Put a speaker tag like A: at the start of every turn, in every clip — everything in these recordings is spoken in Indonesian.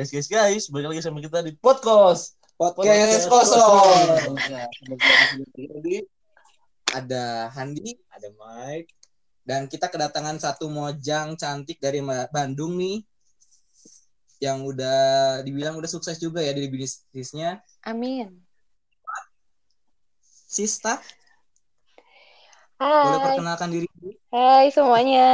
A: Guys, guys, guys, balik lagi sama kita di podcast.
B: Podcast kosong. Ya, Jadi ada Handi, ada Mike, dan kita kedatangan satu mojang cantik dari Bandung nih, yang udah dibilang udah sukses juga ya di bisnisnya.
C: Amin.
B: Sista, boleh
C: Hai,
B: perkenalkan diri?
C: hai semuanya.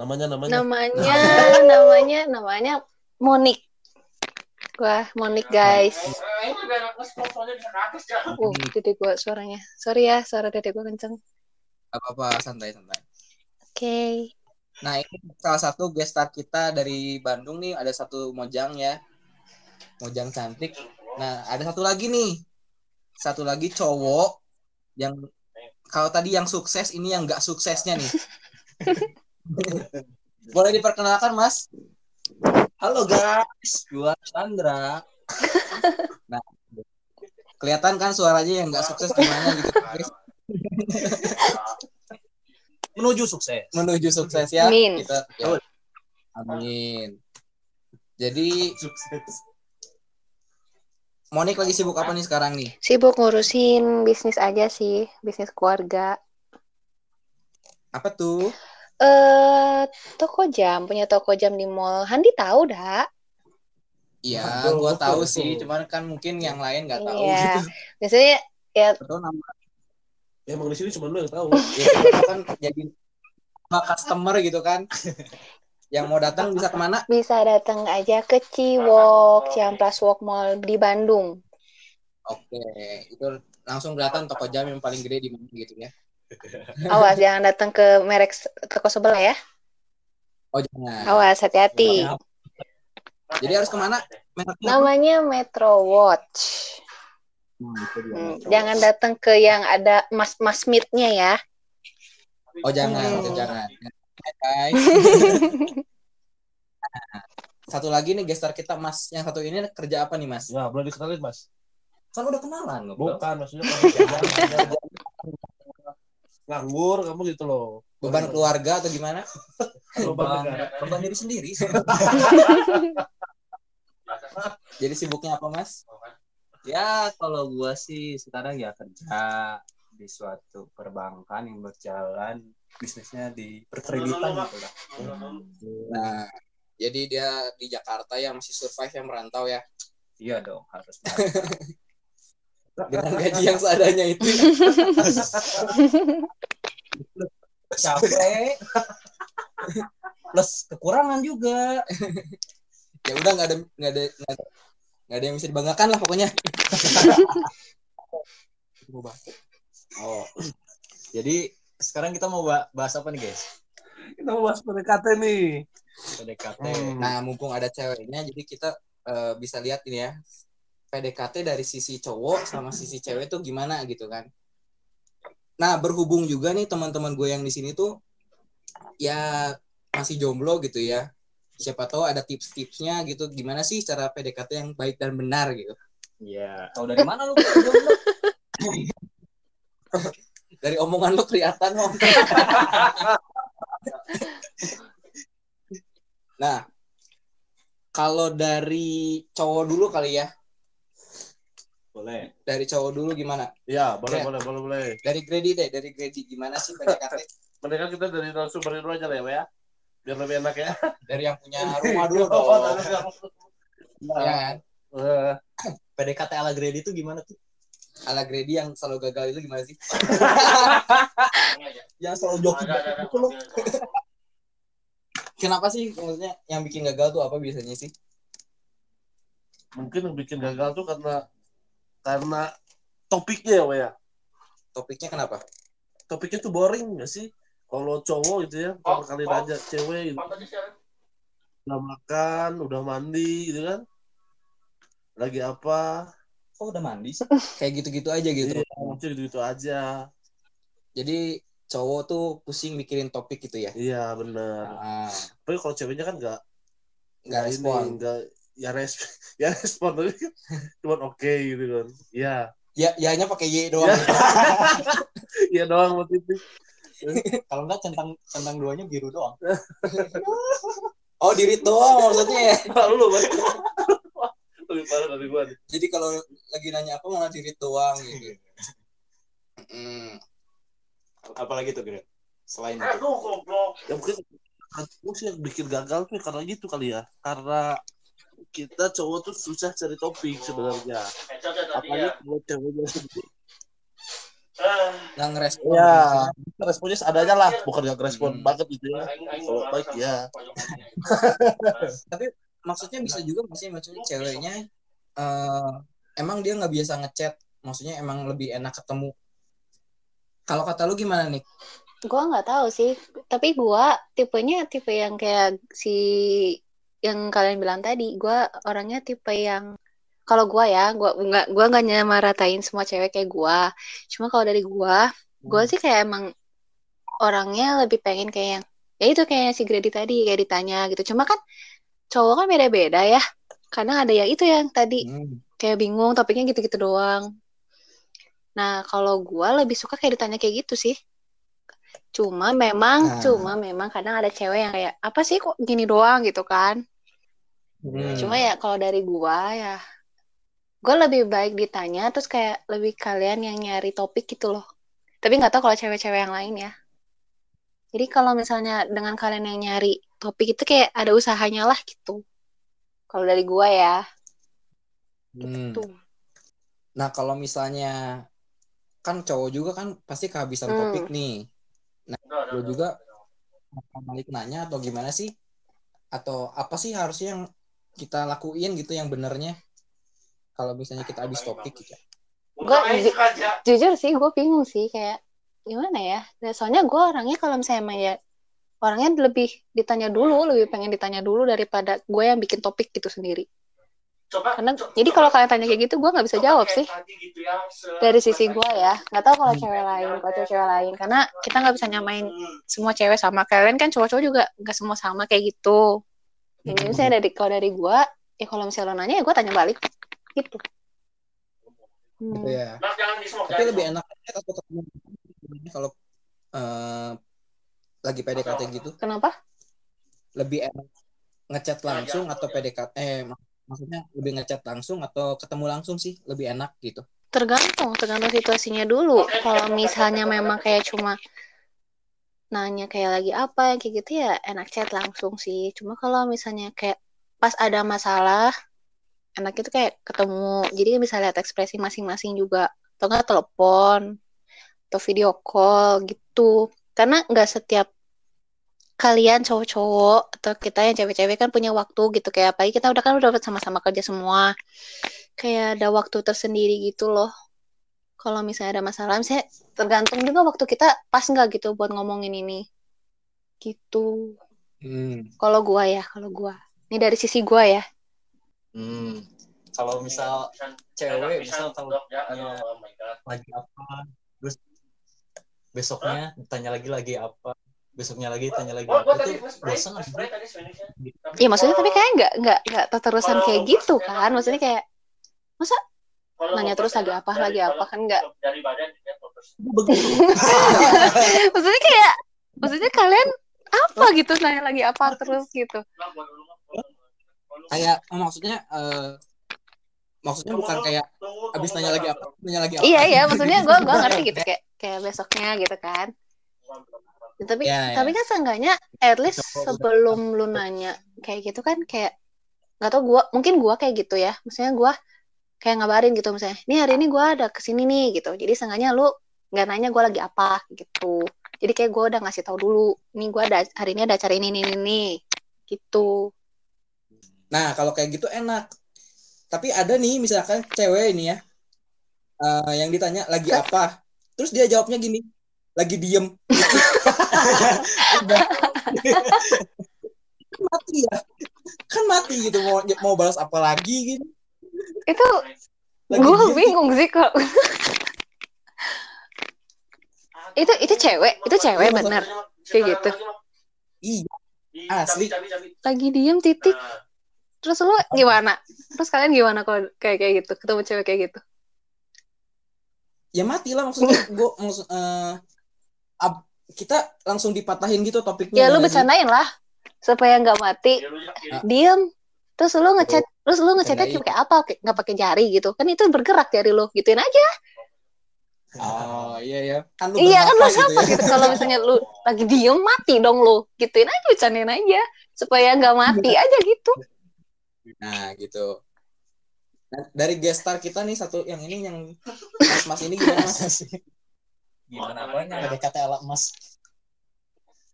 A: Namanya namanya.
C: Namanya, namanya, namanya Monik. Wah, Monik guys. Uh, dedek gua suaranya. Sorry ya, suara dedek gua kenceng.
B: Apa-apa, santai-santai.
C: Oke.
B: Nah, ini salah satu guest star kita dari Bandung nih, ada satu mojang ya. Mojang cantik. Nah, ada satu lagi nih. Satu lagi cowok yang kalau tadi yang sukses, ini yang nggak suksesnya nih. Boleh diperkenalkan, Mas?
A: Halo guys, gua Chandra.
B: Nah, kelihatan kan suaranya yang nggak sukses gimana gitu. guys.
A: Menuju sukses.
B: Menuju sukses ya.
C: Amin.
B: Kita, ya. Amin. Jadi,
A: Sukses.
B: Monik lagi sibuk apa nih sekarang nih?
C: Sibuk ngurusin bisnis aja sih, bisnis keluarga.
B: Apa tuh?
C: Eh, toko jam, punya toko jam di mall. Handi tahu dah.
B: Iya,
A: betul,
B: tahu
A: betul.
B: sih, cuman kan mungkin yang lain nggak tahu
C: Iya.
B: gitu.
C: Biasanya ya
B: Betul nama
A: Ya, emang di sini cuma lu yang tahu.
B: ya, kan jadi sama customer gitu kan. yang mau datang bisa ke mana?
C: bisa datang aja ke Ciwok, Ciamplas Walk Mall di Bandung.
B: Oke, itu langsung kelihatan toko jam yang paling gede di mana gitu ya.
C: Awas jangan datang ke merek toko sebelah ya.
B: Oh jangan.
C: Awas hati-hati.
B: Jadi harus ke mana? Mereknya apa?
C: Namanya Metro Watch.
B: Hmm,
C: Hmm,
B: Metro.
C: jangan datang ke yang ada mas-mas meet-nya ya.
B: Oh jangan,
C: Hmm.
B: itu jangan. Guys. Satu lagi nih gestar kita Mas. Yang satu ini kerja apa nih Mas?
A: Ya, boleh dikenalin, Mas.
B: Kan udah kenalan loh.
A: Bukan, maksudnya nganggur kamu gitu loh.
B: Beban keluarga atau gimana?
A: Beban negara.
B: beban diri sendiri. Jadi sibuknya apa Mas?
D: Ya, kalau gua sih sekarang ya kerja di suatu perbankan yang berjalan bisnisnya di perkreditan gitu lah.
B: Nah, jadi dia di Jakarta ya masih survive yang merantau ya
D: Iya dong, harus.
B: dengan gaji yang seadanya itu.
D: Capek. Plus kekurangan juga.
B: Ya udah nggak ada nggak ada nggak ada, yang bisa dibanggakan lah pokoknya.
D: Oh. Jadi sekarang kita mau ba- bahas apa nih, guys?
A: Kita mau bahas PDKT nih.
D: PDKT.
A: Hmm.
B: Nah, mumpung ada ceweknya, jadi kita eh, bisa lihat ini ya PDKT dari sisi cowok sama sisi cewek tuh gimana gitu kan. Nah, berhubung juga nih teman-teman gue yang di sini tuh ya masih jomblo gitu ya. Siapa tahu ada tips-tipsnya gitu gimana sih cara PDKT yang baik dan benar gitu.
D: Iya. Tahu dari mana lu? jomblo?
B: Dari omongan lu kelihatan, Om. nah, kalau dari cowok dulu kali ya.
A: Boleh.
B: Dari cowok dulu gimana?
A: Ya, boleh,
B: Ya.
A: boleh, boleh, boleh.
B: Dari Grady deh, dari Grady gimana sih PDKT
A: Mendingan kita dari narasumber dulu aja lah ya, ya. Biar lebih enak ya.
B: dari yang punya rumah dulu
A: Oh,
B: dong. Ya kan?
A: Eh,
D: PDKT ala grade itu gimana tuh?
B: Ala Grady yang selalu gagal itu gimana sih? yang selalu joki. Kenapa sih maksudnya yang bikin gagal tuh apa biasanya sih?
A: mungkin yang bikin gagal tuh karena karena topiknya ya, ya.
B: Topiknya kenapa?
A: Topiknya tuh boring nggak sih? Kalau cowok gitu ya, kalau kali aja cewek gitu. Udah makan, udah mandi gitu kan. Lagi apa?
D: Kok udah mandi sih?
B: Kayak gitu-gitu aja gitu.
A: Iya, gitu-gitu aja.
B: Jadi cowok tuh pusing mikirin topik gitu ya.
A: Iya, bener.
B: Ah,
A: Tapi kalau ceweknya kan nggak
B: nggak
A: ini,
B: respon.
A: nggak ya respon, ya respon tapi kan cuma oke gitu kan. Iya,
B: Ya, ya hanya pakai Y doang.
A: Ya. iya doang waktu itu.
D: Kalau enggak centang centang duanya biru doang.
B: Oh, diri doang maksudnya ya.
A: lu lebih parah dari gua.
B: Jadi kalau lagi nanya apa malah diri doang gitu. Hmm.
D: Apalagi tuh, Gre? Selain itu.
A: ya mungkin aku sih yang bikin gagal tuh karena gitu kali ya karena kita cowok tuh susah cari topik sebenarnya. Apalagi kalau ceweknya sendiri.
B: Nggak ngerespon.
A: ya responnya seadanya lah bukan yang respon
B: Hmm.
A: banget gitu ya. Kalau baik ya
B: Tapi maksudnya bisa juga maksudnya maksudnya ceweknya eh, emang dia nggak biasa ngechat. Maksudnya emang lebih enak ketemu. Kalau kata lu gimana nih?
C: Gua nggak tahu sih, tapi gua tipenya tipe yang kayak si yang kalian bilang tadi. Gua orangnya tipe yang kalau gua ya, gua nggak gua nggak nyamaratain semua cewek kayak gua. Cuma kalau dari gua, gua sih kayak emang orangnya lebih pengen kayak yang ya itu kayak si Grady tadi kayak ditanya gitu. Cuma kan cowok kan beda-beda ya. Kadang ada yang itu yang tadi
B: Hmm.
C: kayak bingung topiknya gitu-gitu doang. Nah, kalau gua lebih suka kayak ditanya kayak gitu sih. Cuma memang,
B: Nah.
C: cuma memang kadang ada cewek yang kayak apa sih kok gini doang gitu kan.
B: Hmm.
C: Cuma ya kalau dari gua ya gua lebih baik ditanya terus kayak lebih kalian yang nyari topik gitu loh. Tapi nggak tahu kalau cewek-cewek yang lain ya. Jadi kalau misalnya dengan kalian yang nyari topik itu kayak ada usahanya lah gitu. Kalau dari gua ya,
B: Hmm.
C: tuh.
B: Nah, kalau misalnya kan cowok juga kan pasti kehabisan
C: Hmm.
B: topik nih. Nah, lu juga balik nanya atau gimana sih? Atau apa sih harusnya yang kita lakuin gitu yang benernya? Kalau misalnya kita habis topik gitu.
C: Gua ju- jujur sih gue bingung sih kayak gimana ya Nah, soalnya gue orangnya kalau misalnya emang ya orangnya lebih ditanya dulu lebih pengen ditanya dulu daripada gue yang bikin topik gitu sendiri karena jadi kalau kalian tanya kayak gitu gue nggak bisa jawab sih. dari sisi gue ya nggak tahu kalau cewek lain kalau cewek-cewek lain. Karena kita nggak bisa nyamain semua cewek sama. Kalian kan cowok-cowok juga nggak semua sama kayak gitu. Jadi misalnya dari kalau dari gue ya kalau misalnya lo nanya ya gue tanya balik. Gitu. Hmm.
B: Gitu ya. Tapi lebih enak ketemu kalau eh, lagi PDKT gitu?
C: Kenapa?
B: Lebih enak ngechat langsung atau PDKT eh maksudnya lebih ngechat langsung atau ketemu langsung sih lebih enak gitu.
C: Tergantung, tergantung situasinya dulu. Kalau misalnya memang kayak cuma nanya kayak lagi apa kayak gitu ya enak chat langsung sih. Cuma kalau misalnya kayak pas ada masalah enak itu kayak ketemu. Jadi bisa lihat ekspresi masing-masing juga. Atau nggak telepon atau video call gitu. Karena nggak setiap kalian cowok-cowok atau kita yang cewek-cewek kan punya waktu gitu kayak apalagi kita udah kan udah sama-sama kerja semua kayak ada waktu tersendiri gitu loh. Kalau misalnya ada masalah misalnya tergantung juga waktu kita pas nggak gitu buat ngomongin ini. Gitu.
B: Hmm.
C: kalau gua ya kalau gua. Ini dari sisi gua ya.
D: Hmm. Kalau misal cewek misal kalau tanya lagi apa, terus besoknya tanya lagi lagi apa, besoknya lagi tanya lagi. apa itu bosan nggak sih?
C: ya maksudnya tapi kayak nggak nggak nggak terusan kayak gitu kan? Maksudnya kayak masa nanya terus lagi apa lagi apa kan nggak? maksudnya kayak maksudnya kalian apa gitu? Nanya lagi apa terus gitu.
B: Kayak oh, maksudnya eh, maksudnya bukan kayak abis nanya lagi apa, nanya lagi apa.
C: iya iya maksudnya gua gua ngerti gitu kayak kayak besoknya gitu kan Ya, tapi
B: Ya, ya.
C: tapi kan seenggaknya at least sebelum lu nanya kayak gitu kan kayak nggak tau gua mungkin gua kayak gitu ya. Maksudnya gua kayak ngabarin gitu misalnya ini hari ini gua ada ke sini nih gitu. Jadi seenggaknya lu nggak nanya gua lagi apa gitu. Jadi kayak gua udah ngasih tahu dulu ini gua ada hari ini ada acara ini ini ini, gitu.
B: Nah, kalau kayak gitu enak. Tapi ada nih misalkan cewek ini ya eh, yang ditanya lagi apa, terus dia jawabnya gini, lagi diem. Kan mati ya, kan mati gitu mau mau balas apa lagi gitu.
C: itu
B: diem.
C: bingung sih kok itu itu cewek itu cewek bener kayak gitu
B: Iya, asli.
C: lagi diem titik terus lu gimana terus kalian gimana kalau kayak kayak gitu ketemu cewek kayak gitu
B: Ya mati lah maksudnya. Gue maksud eh, ab- kita langsung dipatahin gitu topiknya.
C: ya lu
B: sih?
C: bercandain lah supaya nggak mati
B: Ah.
C: diem terus lu ngechat terus lu ngechatnya kayak apa Kayak nggak pakai jari gitu kan itu bergerak jari lu gituin aja
B: Oh iya ya. Kan lu
C: iya kan lu
B: gitu
C: apa
B: ya.
C: gitu kalau misalnya lu lagi diem mati dong lu gituin aja bercandain aja supaya nggak mati aja gitu
B: Nah, gitu. Nah, dari gestar kita nih satu yang ini yang Mas Mas ini gimana Mas?
D: Gimana apanya?
B: PDKT ala Mas.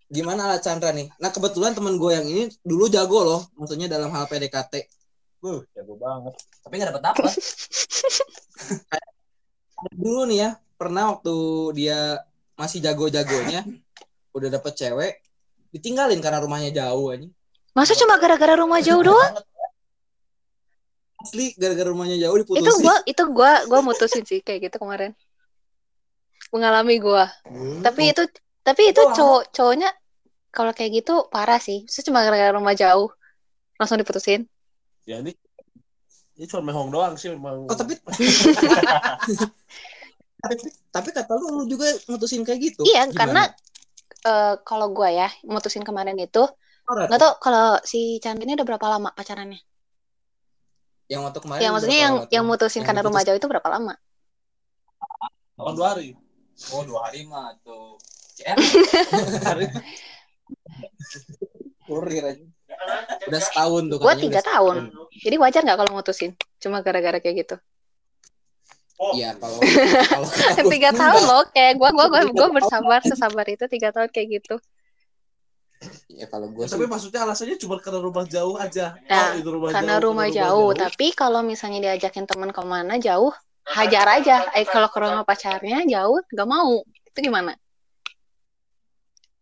B: Gimana ala Chandra nih? Nah, kebetulan temen gue yang ini dulu jago loh, maksudnya dalam hal PDKT.
D: Wuh, jago banget.
E: Tapi nggak dapet dapet.
B: Dulu nih ya, pernah waktu dia masih jago-jagonya udah dapet cewek ditinggalin karena rumahnya jauh aja.
C: masa cuma gara-gara rumah jauh doang
B: Asli gara-gara rumahnya jauh
C: itu
B: diputusin.
C: gua itu gua gua mutusin sih kayak gitu kemarin mengalami gua
B: Hmm.
C: tapi itu tapi itu cowok cowoknya kalau kayak gitu parah sih Maksudnya cuma gara-gara rumah jauh langsung diputusin
A: Ya ini ini cuma mehong doang sih memang.
B: Oh tapi tapi, tapi kata lu, lu juga mutusin kayak gitu.
C: iya
B: Gimana?
C: karena eh, kalau gua ya mutusin kemarin itu nggak tau kalau si Chandra ini udah berapa lama pacarannya
B: yang waktu kemarin
C: yang maksudnya yang yang mutusin
B: Yang
C: karena rumah
B: diputus-
C: jauh itu berapa lama
A: Oh, dua hari.
E: Oh dua hari mah tuh. CR.
B: Kurir aja. Udah setahun tuh
C: gua
B: katanya
C: tiga tahun
B: setahun.
C: jadi wajar nggak kalau mutusin cuma gara-gara kayak gitu
B: Iya kalau kalau kalau
C: tiga tahun loh kayak gua gua gua, gua bersabar sesabar itu tiga tahun kayak gitu
B: Ya kalau gue
A: tapi maksudnya alasannya cuma karena rumah jauh aja.
C: Nah,
A: oh, itu rumah
C: karena
A: jauh,
C: rumah jauh tapi kalau misalnya diajakin teman ke mana jauh hajar aja. Eh kalau ke rumah pacarnya jauh nggak mau. Itu gimana?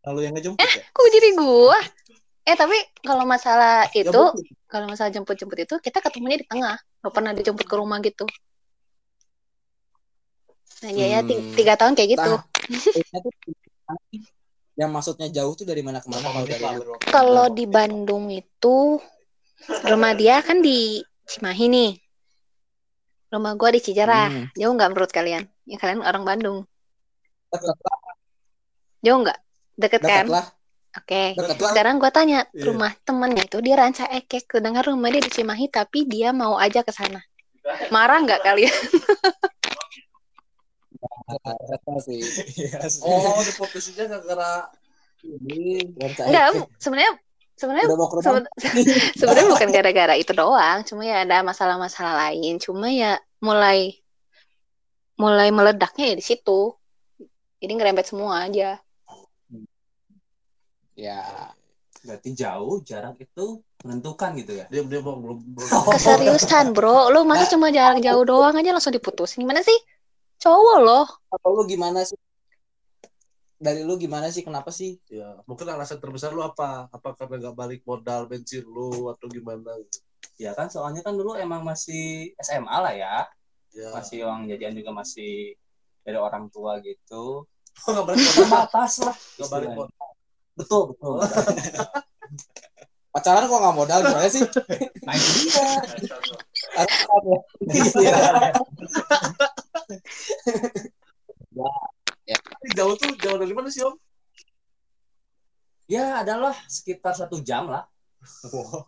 D: Lalu yang ngejemput ya?
C: kok jadi gua? Eh tapi kalau masalah
A: Ya,
C: itu
A: mungkin.
C: kalau masalah jemput-jemput itu kita ketemunya di tengah. Nggak pernah dijemput ke rumah gitu. Nah dia ya ti-
B: Hmm.
C: tiga tahun kayak gitu.
B: Nah, yang maksudnya jauh tuh dari mana ke mana? Kalau dari lu?
C: kalau di Bandung itu rumah dia kan di Cimahi nih rumah gua di Cijerah.
B: Hmm.
C: jauh nggak menurut kalian? Ya kalian orang Bandung.
B: Deket lah,
C: jauh nggak? Deket
B: deket
C: kan?
B: Lah,
C: oke.
B: Lah.
C: sekarang gua tanya
A: Iya.
C: rumah temennya itu di Ranca Ekek. Sedangkan rumah dia di Cimahi tapi dia mau aja ke sana. Marah nggak kalian.
D: Iya sih.
A: Oh, diputusinnya gara-gara ini.
C: enggak sebenarnya sebenarnya sebenarnya bukan gara-gara itu doang. Cuma ya ada masalah-masalah lain. Cuma ya mulai mulai meledaknya ya di situ jadi ngerembet semua aja
B: Ya,
E: Berarti jauh jarak itu menentukan gitu ya.
A: Dia dia mau belum belum.
C: keseriusan bro lu masa cuma jarak jauh doang aja langsung diputusin gimana sih cowok loh
B: kalau lu gimana sih? Dari lu gimana sih? Kenapa sih?
A: Ya, mungkin alasan terbesar lu apa? Apa karena nggak balik modal bensin lu atau gimana?
E: Ya kan soalnya kan dulu emang masih SMA lah ya.
A: Ya.
E: Masih uang jajan juga masih dari orang tua gitu.
A: Oh, nggak balik.
E: Terbatas lah.
A: Nggak balik modal.
E: Betul, betul.
B: Pacaran kok nggak modal gimana sih?
E: Nah itu dia.
B: Iya.
A: Tapi jauh tuh jauh dari mana sih om?
E: Ya adalah sekitar satu jam lah.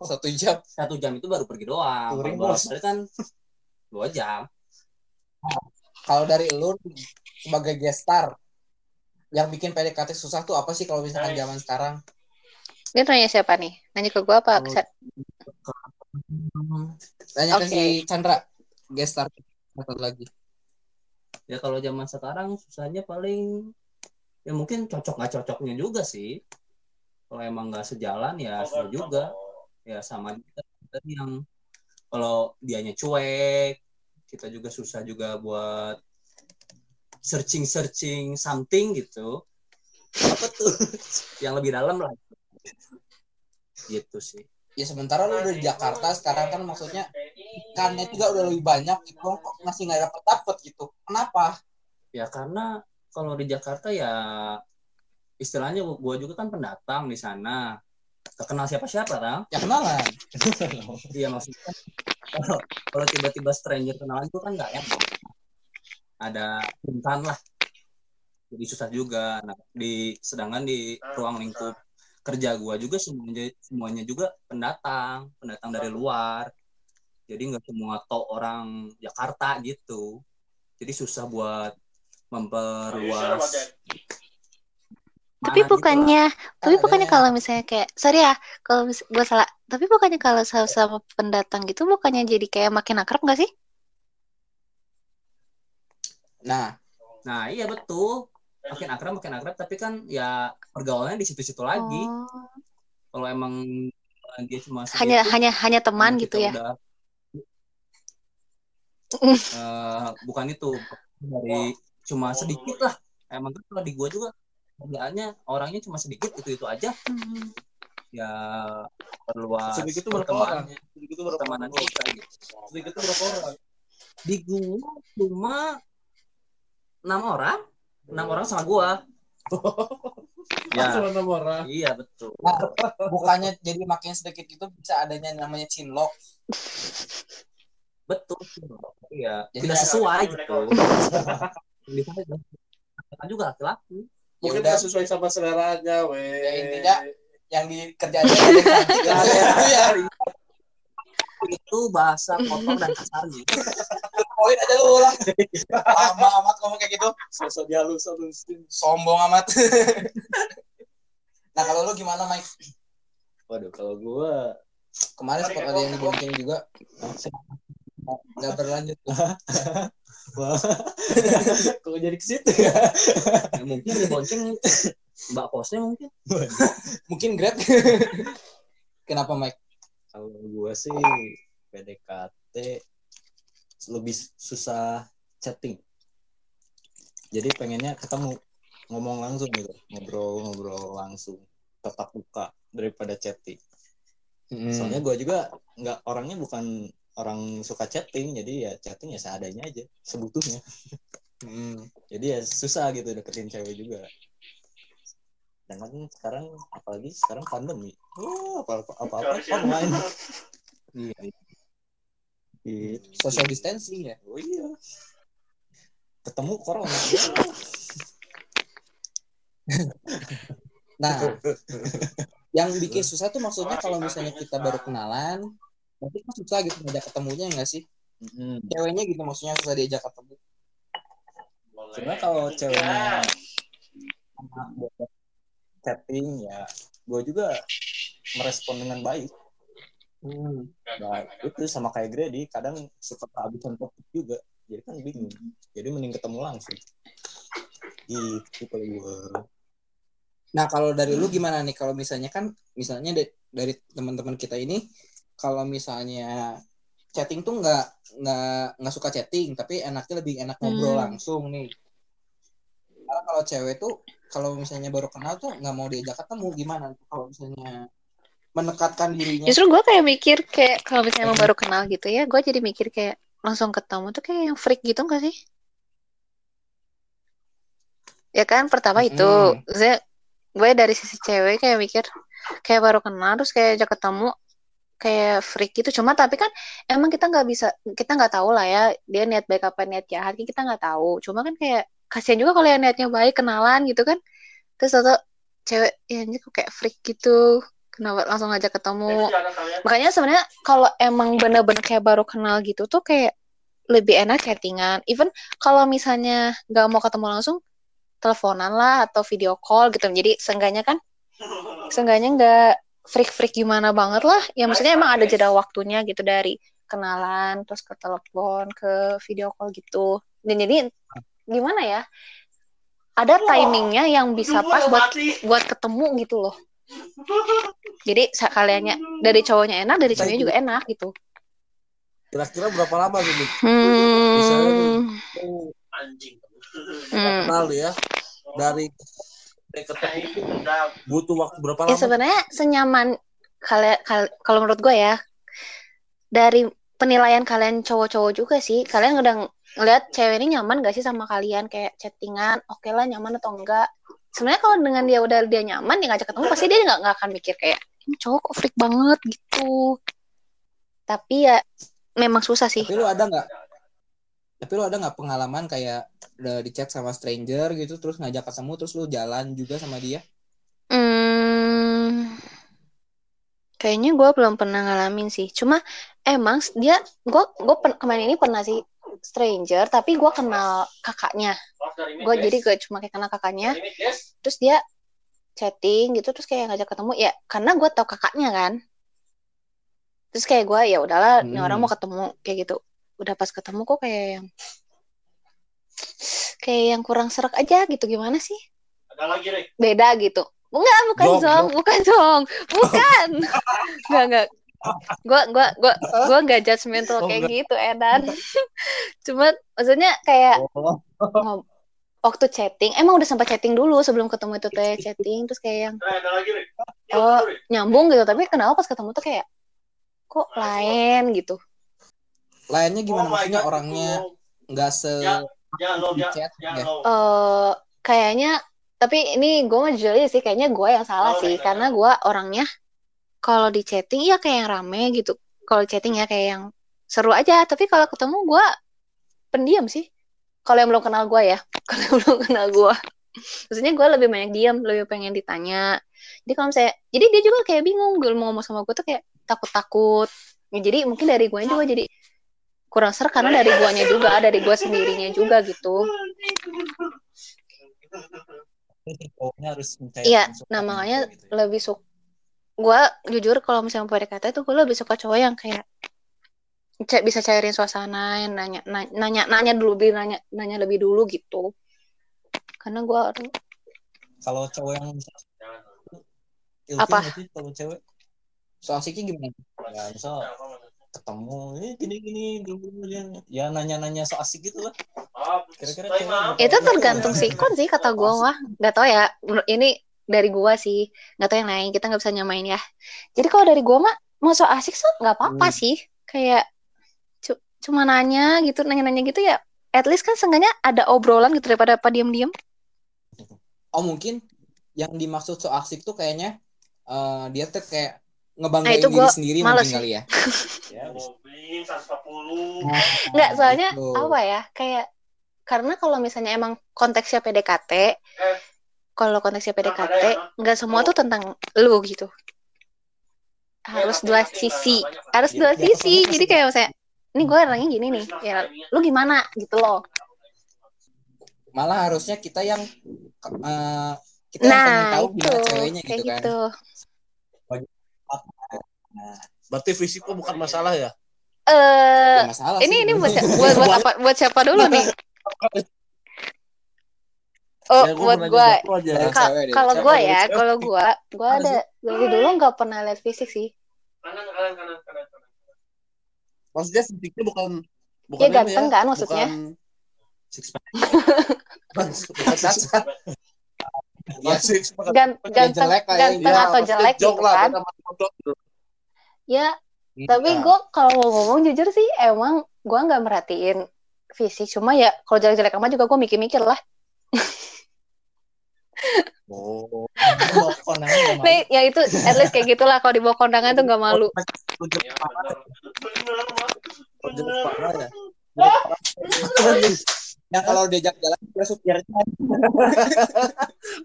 B: Satu jam.
E: Satu jam itu baru pergi doang.
D: Touring,
E: Kalau
D: bos.
E: balik kan dua jam.
B: Kalau dari lu sebagai gestar yang bikin PDKT susah tuh apa sih kalau misalkan zaman sekarang?
C: dia nanya siapa nih nanya ke gua apa
A: Oh.
C: Sa-
B: Tanya ke si Chandra, gestar satu lagi.
E: Ya kalau zaman sekarang susahnya paling ya mungkin cocok nggak cocoknya juga sih. Kalau emang nggak sejalan ya susah juga. Ya sama juga tadi yang kalau dianya cuek, kita juga susah juga buat searching searching something gitu. Apa tuh? yang lebih dalam lah. Gitu sih.
B: Ya sementara lu udah di Jakarta sekarang kan maksudnya ikannya juga udah lebih banyak gitu kok masih nggak dapet dapet gitu. Kenapa?
E: Ya karena kalau di Jakarta ya istilahnya gua juga kan pendatang di sana. Kenal siapa-siapa, Tang.
B: Ya kenalan.
E: Iya maksudnya kalau kalau tiba-tiba stranger kenalan itu kan nggak enak. Ada rentan lah. Jadi susah juga. Nah, di sedangkan di ruang lingkup kerja gua juga semuanya semuanya juga pendatang pendatang dari luar jadi nggak semua tok orang Jakarta gitu jadi susah buat memperluas
C: Tapi
E: gitu
C: bukannya, tapi
B: Kan
C: bukannya kalau misalnya kayak, sorry ya, kalau mis- gue salah. Tapi bukannya kalau sama pendatang gitu, bukannya jadi kayak makin akrab gak sih?
B: Nah,
E: Nah, iya betul. Makin akrab, makin akrab. Tapi kan ya pergaulannya di situ-situ lagi.
C: Oh.
E: Kalau emang dia cuma
C: Hanya
E: sedikit,
C: hanya hanya teman
E: emang
C: gitu ya.
E: udah- Eh, bukan itu dari cuma sedikit lah. Emang kan kalau di gua juga kerjaannya orangnya cuma sedikit itu itu aja.
C: Hmm.
E: Ya perluas
A: Sedikit itu berapa orang? Sedikit itu berapa orang?
E: kita gitu.
A: Sedikit itu berapa orang?
E: Di gua cuma enam orang, enam orang sama gua.
A: Ya. Enam orang.
E: iya betul.
B: bukannya jadi makin sedikit itu bisa adanya namanya cinlok.
E: betul iya
B: Jadi
E: tidak sesuai gitu Bisa juga laki-laki
A: Mungkin
B: udah.
A: nggak sesuai sama seleranya, weh.
B: Ya, intinya Yang di kerjanya ada yang cantik
A: Ya, ya.
B: ya.
E: itu bahasa kotor dan kasarnya
B: Poin aja lu ulang. Lama amat ngomong kayak gitu.
A: Sosok dihalus halusin.
B: Sombong amat. nah kalau lu gimana Mike?
D: Waduh, kalau gua
B: Kemarin sempat ada yang dibonceng juga. Gak berlanjut.
D: wah, kok jadi ke situ ya?
E: ya, mungkin di bonceng mbak kosnya mungkin
B: Mungkin Grab. Kenapa Mike?
D: Kalau gua sih PDKT lebih susah chatting. Jadi pengennya ketemu ngomong langsung gitu, ngobrol-ngobrol langsung, tetap buka daripada chatting.
B: Hmm.
D: Soalnya gua juga nggak orangnya bukan orang suka chatting, jadi ya chatting ya seadanya aja, sebutuhnya.
B: Hmm.
D: Jadi ya susah gitu deketin cewek juga. Dan kan sekarang apalagi sekarang pandemi, oh, apa apa apa, apa online.
E: iya
D: Gitu.
B: Social distancing ya.
D: Oh iya. Ketemu corona.
B: Nah, yang bikin susah tuh maksudnya kalau misalnya kita baru kenalan, berarti kan susah gitu ngajak ketemunya enggak sih?
D: Mm-mm.
B: Ceweknya gitu maksudnya susah diajak ketemu.
D: Sebenarnya kalau ceweknya anak buat chatting ya, gue juga merespon dengan baik. Nah, itu sama kayak Grady, kadang suka kehabisan topik juga. Jadi kan bingung. Jadi mending ketemu langsung. Gitu kalau gue.
B: Nah, kalau dari lu gimana nih kalau misalnya kan misalnya da- dari teman-teman kita ini kalau misalnya chatting tuh nggak nggak nggak suka chatting, tapi enaknya lebih enak ngobrol
C: Hmm.
B: langsung nih. Karena kalau cewek tuh kalau misalnya baru kenal tuh nggak mau diajak ketemu gimana kalau misalnya mendekatkan dirinya
C: Justru gue kayak mikir kayak kalau misalnya emang baru kenal gitu ya, gue jadi mikir kayak langsung ketemu tuh kayak yang freak gitu gak sih? Ya kan pertama itu, saya gue dari sisi cewek kayak mikir kayak baru kenal terus kayak ajak ketemu kayak freak gitu. Cuma tapi kan emang kita nggak bisa kita nggak tahu lah ya dia niat baik apa niat jahat kita nggak tahu. Cuma kan kayak kasihan juga kalau yang niatnya baik kenalan gitu kan. Terus atau cewek ya ini kok kayak freak gitu. Kenapa langsung ngajak ketemu? Makanya sebenarnya kalau emang bener-bener kayak baru kenal gitu tuh kayak lebih enak chattingan. Even kalau misalnya nggak mau ketemu langsung, teleponan lah atau video call gitu. Jadi seenggaknya kan, seenggaknya nggak freak-freak gimana banget lah. Ya maksudnya emang ada jeda waktunya gitu dari kenalan, terus ke telepon, ke video call gitu. Dan jadi gimana ya? Ada timingnya yang bisa pas buat buat ketemu gitu loh. Jadi sekaliannya dari cowoknya enak, dari ceweknya juga enak gitu.
A: Kira-kira berapa lama Dik?
C: Hmm.
A: Anjing.
C: Hmm.
A: Kenal ya. Dari butuh waktu berapa
C: Ya
A: lama?
C: sebenarnya senyaman kalian kalau menurut gue ya dari penilaian kalian cowok-cowok juga sih kalian udah ng- ngeliat cewek ini nyaman gak sih sama kalian kayak chattingan oke lah nyaman atau enggak sebenarnya kalau dengan dia udah dia nyaman dia ngajak ketemu pasti dia nggak nggak akan mikir kayak ini cowok kok freak banget gitu tapi ya memang susah sih
B: Tapi lu ada nggak? Tapi lu ada nggak pengalaman kayak udah di chat sama stranger gitu terus ngajak ketemu terus lu jalan juga sama dia?
C: Hmm, Kayaknya gue belum pernah ngalamin sih. Cuma emang dia gue gue kemarin ini pernah sih stranger tapi gue kenal kakaknya. Gue jadi gue cuma kayak kenal kakaknya. Terus dia chatting gitu terus kayak ngajak ketemu ya karena gue tau kakaknya kan. Terus kayak gue ya udahlah ini orang
B: Hmm.
C: mau ketemu kayak gitu. Udah pas ketemu kok kayak yang kayak yang kurang serak aja gitu gimana sih? Beda gitu. Enggak, bukan
A: Jong,
C: Zong, bukan Zong. Bukan. Enggak, enggak. Gua gua gua gua enggak judgmental
A: Oh,
C: kayak gitu, Edan. Cuma maksudnya kayak
A: Oh,
C: waktu chatting, emang udah sempat chatting dulu sebelum ketemu itu teh chatting terus kayak yang oh, nyambung gitu, tapi kenapa pas ketemu tuh kayak kok lain gitu.
B: Lainnya gimana? Maksudnya orangnya nggak se di chat ya.
C: eh kayaknya tapi ini gue mah jujur aja sih kayaknya gue yang salah sih. karena gue orangnya kalau di chatting ya kayak yang rame gitu. Kalau chatting ya kayak yang seru aja. Tapi kalau ketemu gue pendiam sih. Kalau yang belum kenal gue ya. Kalau yang belum kenal gue maksudnya gue lebih banyak diam lebih pengen ditanya. Jadi kalau misalnya jadi dia juga kayak bingung gue mau ngomong sama gue tuh kayak takut-takut. Ya, jadi mungkin dari gue juga jadi kurang serak karena dari guanya juga dari gue sendirinya juga gitu
D: cowoknya harus mencari
C: Iya, nah makanya
D: gitu ya.
C: lebih suka gue jujur kalau misalnya PDKT itu gue lebih suka cowok yang kayak cek bisa cairin suasana yang nanya nanya nanya, nanya dulu lebih nanya nanya lebih dulu gitu karena gue
D: kalau cowok yang
C: Apa?
D: sih kalau cewek
B: So asiknya gimana?
D: ya misal ketemu ini gini gini ya nanya nanya so asik gitu lah. Kira-kira
C: itu tergantung sikon sih kata gue wah nggak tahu ya ini dari gue sih. Nggak tahu yang lain kita nggak bisa nyamain ya. Jadi kalau dari gue mah mau so asik so nggak apa-apa
B: Hmm.
C: sih. Kayak cu- cuma nanya gitu nanya-nanya gitu ya at least kan seenggaknya ada obrolan gitu daripada apa diem-diem.
B: Oh mungkin yang dimaksud so asik tuh kayaknya eh, dia tuh kayak
C: Nah,
B: ngebanggain
C: itu
B: diri
C: gua
B: sendiri
C: males
B: mungkin
C: sih.
B: kali ya.
D: ya bisa.
C: Nggak, soalnya
B: gitu.
C: apa ya? Kayak karena kalau misalnya emang konteksnya PDKT, kalau konteksnya PDKT, nggak semua tuh tentang lu gitu. Harus dua sisi, harus dua
D: Ya,
C: sisi. Jadi kayak misalnya, ini gue orangnya gini nih, ya lu gimana gitu loh.
B: Malah harusnya kita yang eh, kita yang pengen
C: Nah
B: tahu
C: itu
B: gimana ceweknya
C: kayak
B: gitu kan.
C: gitu.
A: Berarti fisik kok bukan masalah ya?
C: Eh,
B: masalah
C: ini
B: sih.
C: ini buat, buat buat apa? Buat siapa dulu nih? Oh,
A: Ya, gua
C: buat gue. kalau gue ya, kalau gue, gue ada dari dulu nggak pernah lihat fisik sih.
A: Maksudnya fisiknya bukan bukan
C: Ya
A: ini
C: ganteng kan maksudnya.
A: Bukan,
D: Six pack.
A: cacat.
B: Iya.
C: Gan- ganteng,
B: jelek
C: ganteng
A: Ya,
C: atau
A: maksudnya
C: jelek gitu kan?
A: Sama.
C: Ya, tapi
B: Iya.
C: gue kalau mau ngomong jujur sih, emang gue nggak merhatiin fisik. Cuma ya kalau jelek-jelek amat juga gue mikir-mikir lah.
A: Oh.
C: Nih, ya itu at least kayak gitulah kalau dibawa kondangan tuh nggak malu.
A: Ya.
B: Kalau diajak jalan dia supirnya.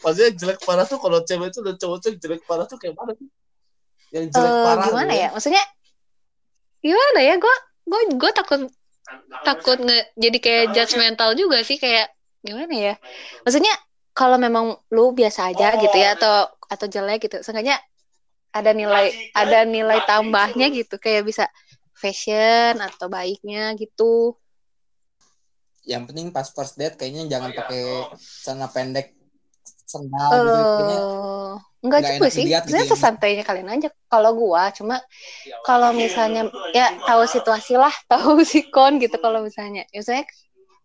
A: Maksudnya jelek parah tuh kalau cewek itu dan cowok tuh jelek parah tuh kayak mana sih? Yang jelek
C: Eh,
A: parah
C: gimana
A: gitu
C: ya? Maksudnya gimana ya? Gue gue gue takut takut nge jadi kayak judgmental juga sih kayak gimana ya? Maksudnya kalau memang lu biasa aja gitu ya atau atau jelek gitu, seenggaknya ada nilai ada nilai tambahnya gitu kayak bisa fashion atau baiknya gitu.
B: Yang penting pas first date kayaknya jangan pakai celana pendek sendal gitu. Kayaknya
C: Eh, enggak
B: nggak
C: juga
B: enak
C: sih.
B: gitu ya.
C: sesantainya kalian aja. Kalau gua cuma kalau misalnya ya tahu situasi lah, tahu sikon gitu kalau misalnya. Ya, Misalnya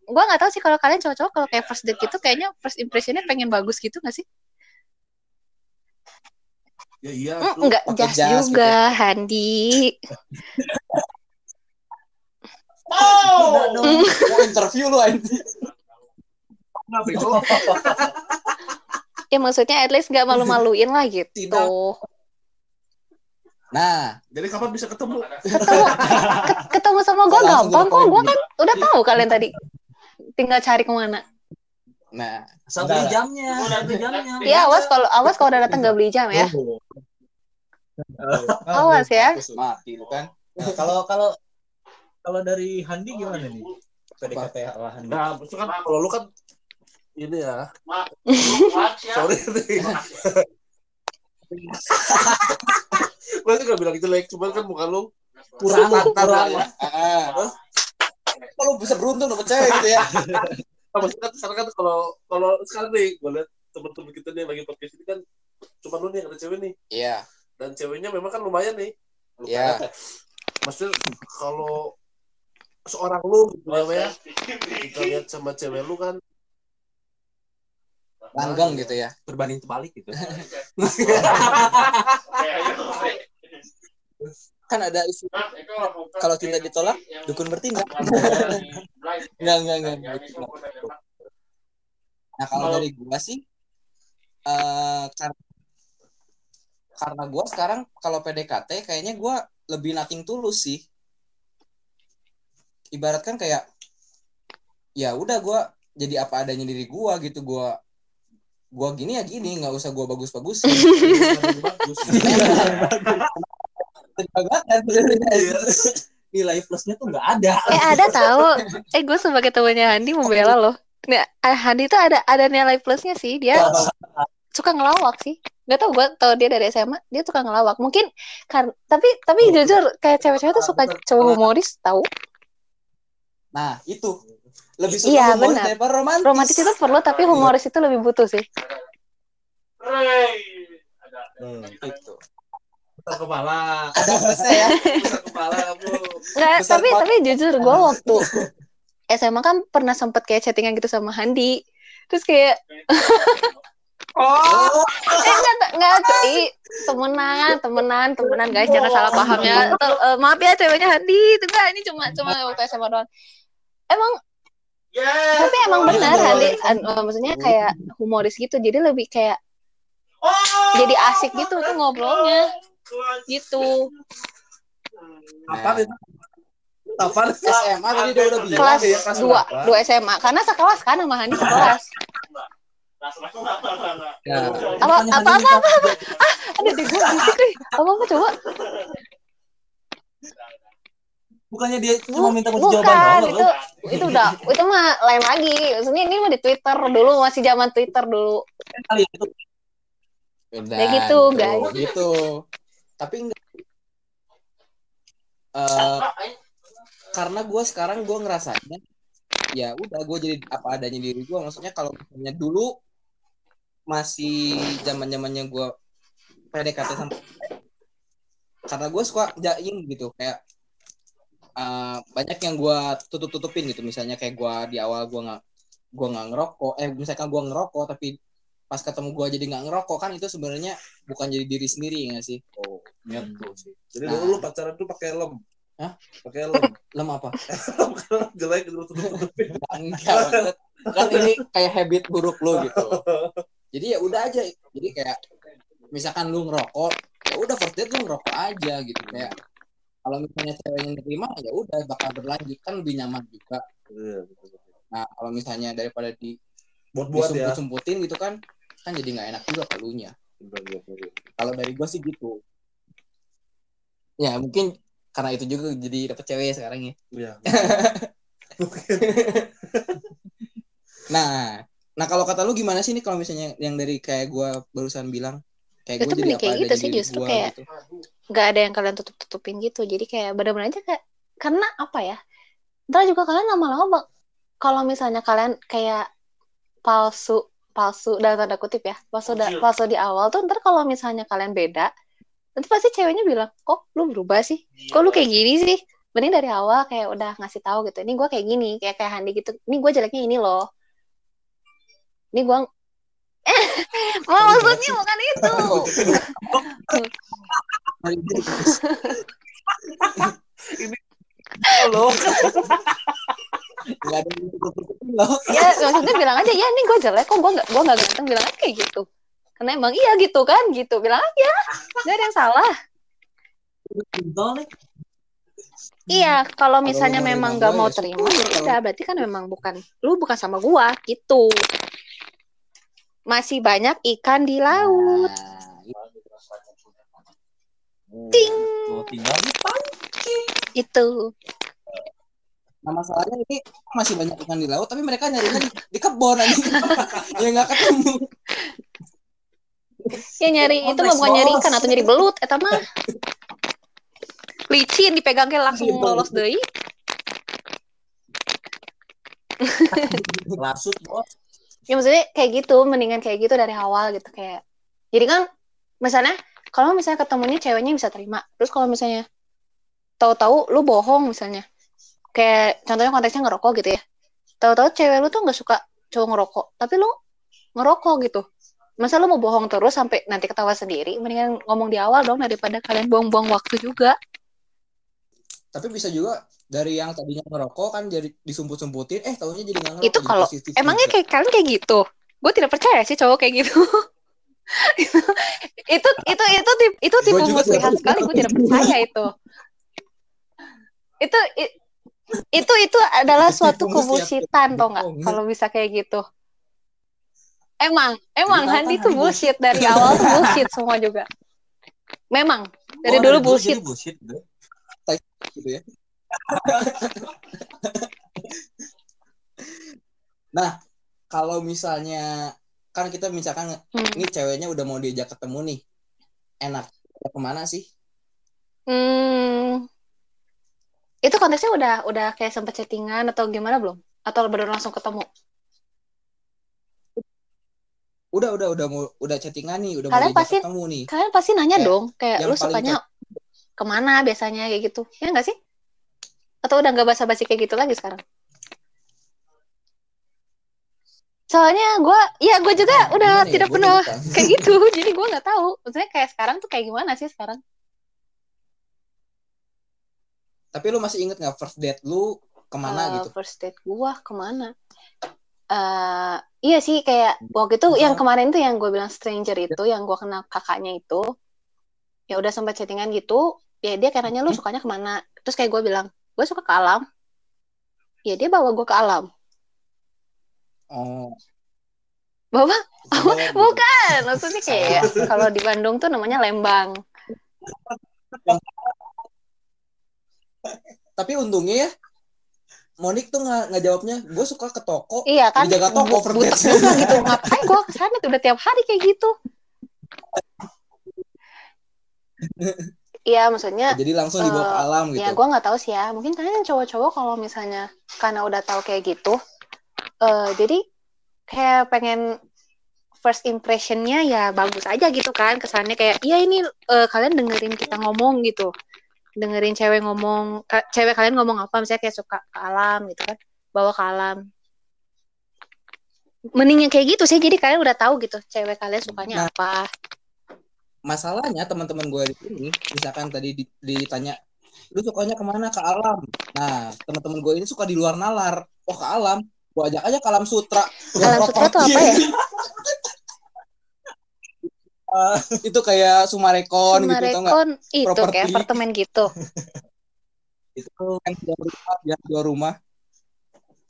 C: gua nggak tahu sih kalau kalian cowok-cowok kalau kayak first date gitu kayaknya first impressionnya pengen bagus gitu nggak sih?
A: Ya iya
C: Hmm,
A: tuh.
C: enggak jas juga, Handi.
B: Udah dong. Mau interview lu anjing.
C: Ya maksudnya at least nggak malu-maluin lah gitu.
B: Tidak. Nah,
A: Jadi kapan bisa ketemu?
C: Ketemu ket- ketemu sama gua
B: Langsung
C: gampang kok.
B: poin.
C: Gua kan udah tahu kalian tadi. Tinggal cari ke mana.
B: nah,
D: Asal
B: Enggak
D: beli
B: lah.
D: jamnya, beli jamnya.
C: Ya awas kalau awas kalau udah datang nggak beli jam ya.
B: Oh.
C: Awas ya.
B: Mati lu kan.
D: Nah, kalau kalau kalau dari Handi gimana nih? PDKT ala Handi.
A: Nah, itu kan kalau lu kan ini ya. Sorry nih. Gue sih gak bilang jelek, cuman kan muka lu
D: Kurang kurang.
A: ya.
B: Ah. Kalau bisa beruntung dapet cewek gitu ya.
A: Nah, maksudnya kan sekarang kan kalau kalau sekarang nih gue liat temen-temen kita nih yang lagi podcast ini kan cuma lu nih yang ada cewek nih
B: Iya.
A: dan ceweknya memang kan lumayan nih
B: Iya.
A: maksudnya kalau seorang lu gitu ya kita lihat sama cewek lu kan
B: Langgeng gitu ya.
E: berbanding terbalik gitu
B: Kan ada isu kalau tidak ditolak dukun bertindak. Enggak, enggak. Gitu. Nah, kalau dari gua sih eh karena karena gua sekarang kalau PDKT kayaknya gua lebih nating tulus sih. Ibaratkan kayak ya udah gua jadi apa adanya diri gua gitu gua gua gini ya gini nggak usah gua bagus-bagus
A: bagus
E: nilai plusnya tuh nggak ada
C: Eh ada tahu. Eh gue sebagai temannya Handi membela loh. Nah, Handi tuh ada ada nilai plusnya sih. Dia suka ngelawak sih. Gak tau gue tau dia dari SMA dia suka ngelawak. Mungkin kan tapi tapi jujur kayak cewek-cewek tuh suka cowok humoris tahu.
B: Nah itu. Lebih suka
C: Iya,
B: humoris
C: benar.
B: daripada romantis.
C: Romantis itu perlu tapi humoris itu lebih butuh sih.
A: hmm.
B: itu.
A: Besar kepala.
B: Ada ya?
A: Besar kepala kamu
C: Nggak,
B: Besar
C: tapi tapi jujur gue waktu SMA kan pernah sempet kayak chattingan gitu sama Handi. Terus kayak
B: oh.
C: Eh enggak enggak i, temenan temenan temenan guys. Jangan salah paham ya. Tuh, eh, maaf ya ceweknya Handi. Itu enggak ini cuma cuma waktu SMA doang emang tapi emang benar Handi an- eh, maksudnya kayak humoris gitu jadi lebih kayak jadi asik gitu tuh ngobrolnya. gitu.
A: Apa itu? Apa
B: SMA tadi dia udah bilang
C: kelas
A: ya, kelas
C: dua dua SMA karena sekelas kan sama Handi sekelas.
B: Nah,
C: apa apa apa apa, apa? ah ada deh gue berisik nih. Apa apa coba
E: bukannya dia cuma minta kunci jawaban doang
C: itu itu udah itu mah lain lagi. Maksudnya ini mah di Twitter dulu masih zaman Twitter dulu.
E: Kali itu.
C: Ya gitu, guys.
B: gitu. Tapi enggak. Eh, karena gue sekarang gue ngerasanya ya udah gue jadi apa adanya diri gue maksudnya kalau misalnya dulu masih zaman zamannya gue PDKT sama karena gue suka jaim gitu. Kayak eh, banyak yang gue tutup tutupin gitu. Misalnya kayak gue di awal gue nggak gue nggak ngerokok eh misalkan gue ngerokok tapi pas ketemu gue jadi nggak ngerokok kan itu sebenarnya bukan jadi diri sendiri ya nggak sih?
A: Oh
E: niat tuh sih.
A: Jadi
B: Nah.
A: dulu lu pacaran tuh pakai lem.
B: Hah?
A: pakai lem.
B: Lem apa?
A: Jelek gitu tutup tutupin
B: Enggak, kan ini kayak habit buruk lo gitu. Jadi ya udah aja. Jadi kayak misalkan lu ngerokok, ya udah first date lu ngerokok aja gitu. Kayak kalau misalnya ceweknya nerima ya udah bakal berlanjut kan lebih nyaman juga.
A: Iya.
B: Nah kalau misalnya daripada di
A: buat-buat ya
B: disumput-sumputin gitu kan, kan jadi nggak enak juga kalunya. Kalau dari gua sih gitu. Ya mungkin karena itu juga jadi dapet cewek ya sekarang ya.
A: Iya.
B: Nah, nah kalau kata lu gimana sih nih kalau misalnya yang dari kayak gua barusan bilang kayak
C: Itu
B: gue jadi
C: mending
B: apa
C: kayak gitu sih, justru
B: gua
C: kayak-
B: gitu.
C: nggak ada yang kalian tutup tutupin gitu. Jadi kayak bener-bener aja kayak karena apa ya ntar juga kalian lama-lama bak- kalau misalnya kalian kayak palsu palsu dalam tanda kutip ya palsu da- palsu. di awal tuh ntar kalau misalnya kalian beda nanti pasti ceweknya bilang kok lu berubah sih? Kok lu kayak gini sih? Mending dari awal kayak udah ngasih tahu gitu ini gue kayak gini kayak kayak Handi gitu ini gue jeleknya ini loh. Ini gue maksudnya bukan itu.
B: Ada yang tutup-tutupin loh.
C: ya maksudnya bilang aja ya ini gue jelek kok gue nggak gue nggak ganteng bilang aja kayak gitu. Karena emang iya gitu kan gitu. Bilang aja nggak ada yang salah. Iya kalau misalnya memang
B: gua,
C: mau
B: ya
C: terima ya udah berarti kan memang bukan lu bukan sama gua gitu masih banyak ikan di laut
B: Nah.
C: Ting.
E: Tuh tinggal dipancing.
C: Itu.
B: Nah masalahnya ini masih banyak ikan di laut tapi mereka nyarinya di, di kebun aja. ya nggak ketemu.
C: Ya nyari itu mah bukan nyari ikan atau nyari belut eta mah. Licin dipegang kayak langsung lolos deui.
E: Lasut bos.
C: Ya maksudnya kayak gitu, mendingan kayak gitu dari awal gitu kayak. Jadi kan misalnya kalau misalnya ketemunya ceweknya bisa terima. Terus kalau misalnya tahu-tahu lu bohong misalnya. Kayak contohnya konteksnya ngerokok gitu ya. Tahu-tahu cewek lu tuh nggak suka cowok ngerokok, tapi lu ngerokok gitu. Masa lu mau bohong terus sampai nanti ketawa sendiri? Mendingan ngomong di awal dong daripada kalian buang-buang waktu juga.
B: Tapi bisa juga dari yang tadinya ngerokok kan jadi disumput-sumputin eh tahunya jadi nggak ngerokok.
C: Itu kalau emangnya
B: juga.
C: kayak kalian kayak gitu gue tidak percaya sih cowok kayak gitu itu itu itu tip, itu tipe muslihat sekali gue tidak percaya itu itu itu itu adalah suatu kebusitan tau nggak
B: Bohong.
C: kalau bisa kayak gitu emang emang Handi tuh bullshit dari awal tuh bullshit semua juga memang dari
E: Oh,
C: dulu bullshit.
B: Gitu ya. nah, kalau misalnya kan kita misalkan
C: Hmm.
B: ini ceweknya udah mau diajak ketemu nih. Enak ke mana sih?
C: Hmm. Itu konteksnya udah udah kayak sempet chattingan atau gimana belum? Atau baru langsung ketemu?
B: Udah udah udah mau udah chattingan nih, udah
C: Kalian
B: mau
C: pasti-
B: ketemu nih.
C: Kalian pasti nanya
B: Kayak
C: dong, kayak lu sukanya ke mana biasanya kayak gitu. Ya nggak sih? Atau udah nggak basa-basi kayak gitu lagi sekarang? Soalnya gue, ya gue juga
B: Nah,
C: udah
B: ya?
C: tidak pernah kayak gitu. Jadi gue nggak tahu. Maksudnya kayak sekarang tuh kayak gimana sih sekarang?
B: Tapi lu masih inget nggak first date lu ke mana
C: Eh,
B: gitu?
C: First date gue ke mana? Eh, iya sih kayak waktu itu yang kemarin tuh yang gue bilang stranger itu, yang gue kenal kakaknya itu, ya udah sempat chattingan gitu. Ya dia kayak nanya lu sukanya ke mana? Terus kayak gue bilang, gue suka ke alam. Ya dia bawa gue ke alam.
B: Oh.
C: Bawa
B: gitu.
C: Bukan, maksudnya kayak kalau di Bandung tuh namanya Lembang.
B: Tapi untungnya ya Monik tuh nggak nggak jawabnya. Gue suka ke toko.
C: Iya kan?
B: Dijaga toko
C: butek juga gitu. Ngapain gue ke sana tuh udah tiap hari kayak gitu. Iya, maksudnya
B: Jadi langsung dibawa ke
C: Eh,
B: alam gitu.
C: ya gue nggak tahu sih ya. Mungkin kalian cowok-cowok kalau misalnya karena udah tahu kayak gitu, eh jadi kayak pengen first impressionnya ya bagus aja gitu kan. Kesannya kayak, iya ini eh, kalian dengerin kita ngomong gitu. Dengerin cewek ngomong, ka- cewek kalian ngomong apa, misalnya kayak suka ke alam gitu kan. Bawa ke alam. Mending yang kayak gitu sih, jadi kalian udah tahu gitu cewek kalian sukanya
B: Nah.
C: apa.
B: Masalahnya teman-teman gue di sini misalkan tadi di- ditanya lu sukanya ke mana ke alam nah teman-teman gue ini suka di luar nalar oh ke alam gue ajak aja ke alam sutra
C: Alam sutra tuh apa ya?
B: Eh, itu kayak sumarekon gitu tau
C: Sumarekon itu
B: Properti.
C: kayak apartemen gitu.
B: itu kan dua rumah ya dua rumah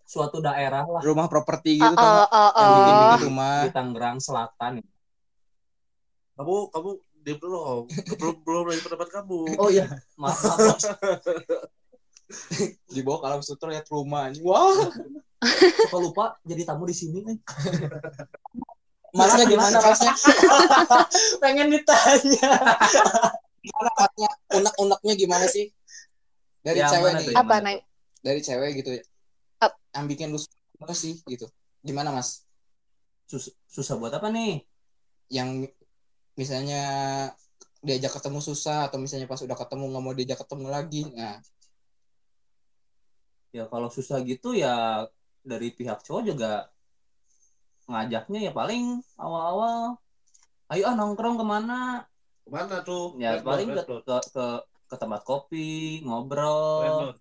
E: Suatu daerah lah
B: rumah properti
C: Oh,
B: gitu tau
C: oh,
B: nggak
C: oh,
B: yang bikin
C: oh.
B: bikin rumah
E: di Tangerang Selatan.
A: Kamu kamu diam dulu. Belum belum dari pendapat kamu.
E: Oh iya, maaf, maaf
B: dibawa ke alam sutra lihat rumah wah
E: Suka lupa jadi tamu di sini nih.
B: masnya gimana masnya
E: Pengen ditanya.
B: gimana masnya unek-uneknya gimana sih dari
E: Yang
B: cewek nih
C: Apa naik?
B: dari cewek gitu ya
C: Ap.
B: yang bikin lu apa sih gitu gimana mas
E: Sus- susah buat apa nih?
B: yang misalnya diajak ketemu susah atau misalnya pas udah ketemu nggak mau diajak ketemu lagi nah.
E: Ya kalau susah gitu ya dari pihak cowok juga ngajaknya ya paling awal-awal ayo ah nongkrong ke
A: mana? Mana tuh?
E: ya
A: Red
E: paling ke,
A: Red Dot.
E: ke, ke, ke tempat kopi ngobrol.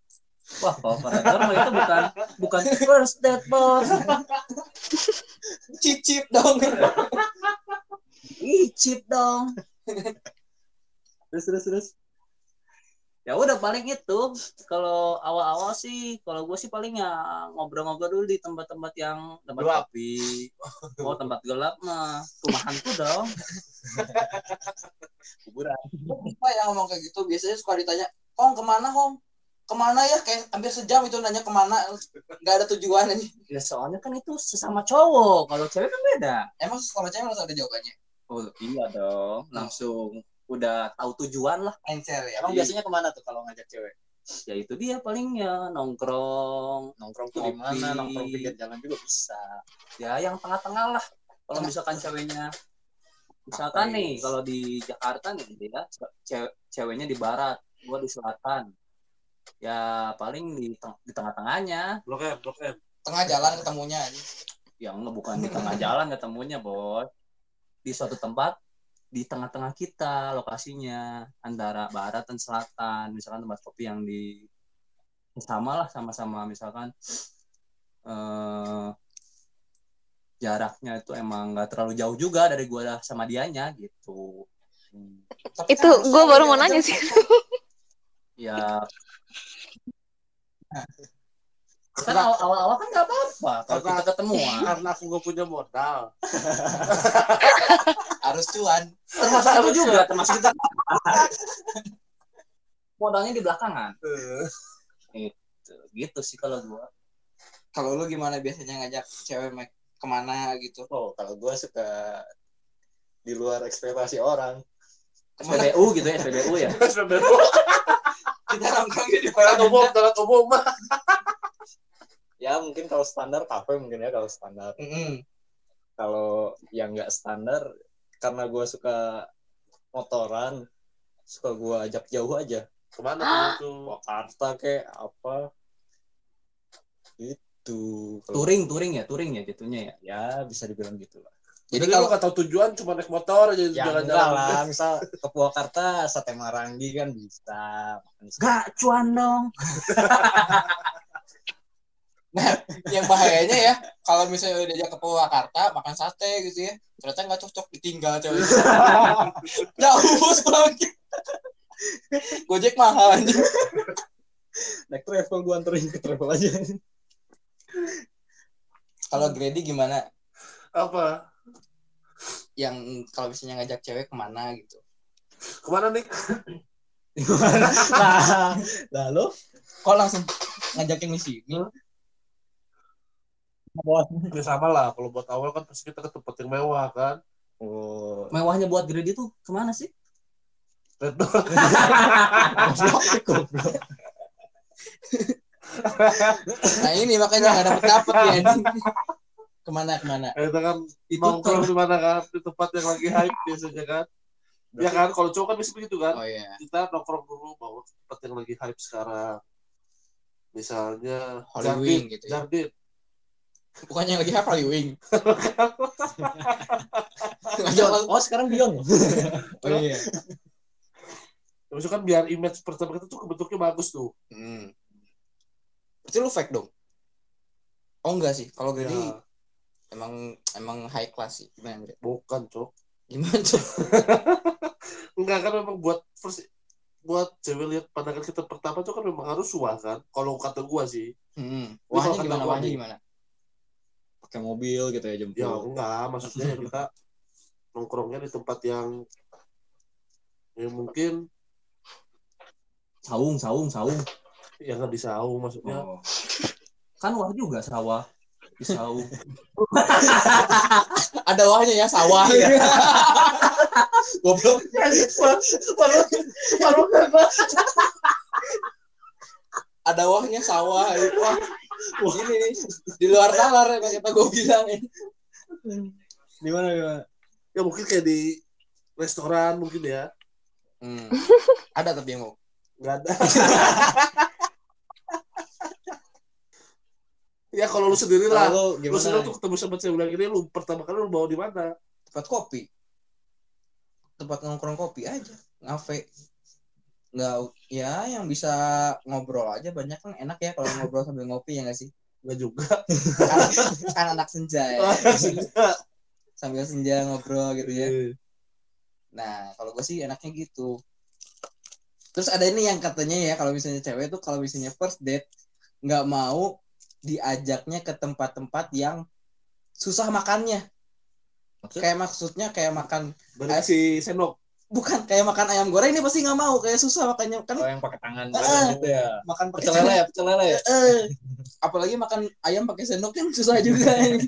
E: Wah kalau koridor mah itu bukan bukan first date bos.
B: Cicip dong
E: ih cheap dong terus terus terus ya udah paling itu kalau awal-awal sih kalau gue sih paling ya ngobrol-ngobrol dulu di tempat-tempat yang tempat
A: Gelap.
E: kopi oh tempat gelap mah rumahanku dong kuburan
B: Apa yang ngomong kayak gitu biasanya suka ditanya, "Om ke mana, Om?" Ke mana ya? Kayak hampir sejam itu nanya ke mana. Nggak ada tujuan aja.
E: ya soalnya kan itu sesama cowok kalau cewek kan beda
B: Emang kalau cewek harus ada jawabannya.
E: Oh iya dong langsung udah tahu tujuan lah
B: Encer ya.
D: Emang biasanya ke mana tuh kalau ngajak cewek?
E: ya itu dia paling ya nongkrong
D: Nongkrong tuh di mana? Nongkrong pinggir jalan juga bisa.
E: ya yang tengah-tengah lah kalau misalkan ceweknya misalkan
B: Apa
E: nih
B: ya?
E: kalau di Jakarta nih ya ce- ceweknya di barat gua di selatan ya paling di, teng- di tengah-tengahnya
A: Blok M, Blok M.
B: Tengah jalan ketemunya aja.
E: yang bukan di tengah jalan ketemunya bos di suatu tempat di tengah-tengah kita lokasinya antara barat dan selatan. Misalkan tempat kopi yang di sama lah sama-sama. Misalkan eh jaraknya itu emang nggak terlalu jauh juga dari gua sama dianya gitu.
B: Tapi
C: Itu
B: kan
C: gue baru mau nanya sih.
E: ya kan awal- awal-awal kan nggak apa-apa kalau
A: Karena-
E: kita ketemuan
A: Karena aku gak punya modal.
B: harus cuan.
E: termasuk lu juga termasuk kita modalnya di belakangan gitu, gitu sih kalau gua
B: Kalau lu gimana biasanya ngajak cewek ke mana gitu?
D: Oh, kalau gue suka di luar ekspektasi orang.
E: SPBU gitu ya SPBU ya
A: SPBU.
B: Kita nongkrong di
A: Darat umum, darat umum.
D: Ya mungkin kalau standar kafe mungkin ya kalau standar.
B: Mm-mm.
D: Kalau yang nggak standar karena gue suka motoran, suka gue ajak jauh aja.
A: Ke mana tuh?
D: Jakarta kayak apa gitu. Kalau-
E: touring touring ya touring ya jatuhnya ya
D: ya bisa dibilang gitu lah.
B: Jadi
A: Jadi
B: kalau
A: tahu tujuan cuma naik motor aja
D: Ya enggak
A: jalan-jalan.
D: lah, misal ke Purwakarta, sate Marangi kan bisa.
E: Gak cuan dong
B: yang bahayanya ya, kalau misalnya udah diajak ke Purwakarta makan sate gitu ya, ternyata nggak cocok ditinggal cewek. Jauh bos pulangnya. Gojek mahal anjing.
D: Naik travel gue anterin ke travel aja.
B: Kalau Grady gimana?
A: Apa?
B: Yang kalau misalnya ngajak cewek ke mana gitu?
A: Ke mana nih?
D: nah, lalu
B: Kok langsung ngajakin di sini?
A: Ya sama lah. Kalau buat awal kan pasti kita ke tempat yang mewah kan.
D: oh,
E: mewahnya buat Grady tuh ke
A: mana sih
D: goblok.
B: Nah ini makanya nggak dapet dapet ya anjing. Ke mana ke mana?
A: Kita kan
E: itu
A: nongkrong di mana kan? Di tempat yang lagi hype biasanya kan. Ya kan, kalau cowok kan bisa begitu kan.
B: Oh iya.
A: Kita nongkrong dulu bawa tempat yang lagi hype sekarang. Misalnya Jardin,
B: Wing gitu ya.
A: Jardin.
B: Bukannya lagi hafal Wing.
D: Oh, sekarang Bion.
B: Oh iya.
A: Ya, Maksudnya kan biar image pertama kita tuh bentuknya bagus tuh.
B: Hmm. Berarti lu fake dong? Oh enggak sih. Kalau Grady
A: Ya,
B: emang emang high class sih. Gimana Grady?
A: bukan, Cok.
B: Gimana tuh?
A: Enggak kan memang buat first, buat cewek lihat pandangan kita pertama tuh kan memang harus wah kan. Kalau kata gua sih.
B: Hmm. Wahnya gimana? Wahnya gimana?
D: Pakai mobil gitu ya
A: Ya
D: jemput.
A: enggak, maksudnya ya kita nongkrongnya di tempat yang yang mungkin
E: saung saung saung
A: yang nggak di saung maksudnya.
E: oh. kan wah juga sawah di saung
B: Ada wahnya ya sawah ya. Goblok. Ada wahnya sawah. Wah, wah ini nih di luar nalar yang kata gue bilang.
D: Gimana gimana?
A: Ya mungkin kayak di restoran mungkin ya.
B: Hmm. Ada tapi yang mau.
A: Nggak ada. ya kalau lu sendiri lah.
D: Lalu
A: Lu sendiri tuh ketemu sama cewek bilang ini lu pertama kali lu bawa di mana?
B: tempat kopi tempat nongkrong kopi aja ngafe nggak ya yang bisa ngobrol aja banyak kan enak ya kalau ngobrol sambil ngopi ya nggak sih
A: Enggak juga.
B: kan, anak senja ya sambil senja ngobrol gitu ya nah kalau gue sih enaknya gitu Terus ada ini yang katanya ya kalau misalnya cewek tuh kalau misalnya first date nggak mau diajaknya ke tempat-tempat yang susah makannya.
A: Maksud?
B: Kayak maksudnya kayak makan
A: si sendok.
B: Bukan kayak makan ayam goreng ini pasti nggak mau kayak susah makannya kan
D: Kalau yang pakai tangan
B: Ah.
D: gitu ya.
B: makan pakai
D: lele ya, pecel lele ya.
B: Eh, apalagi makan ayam pakai sendok kan susah juga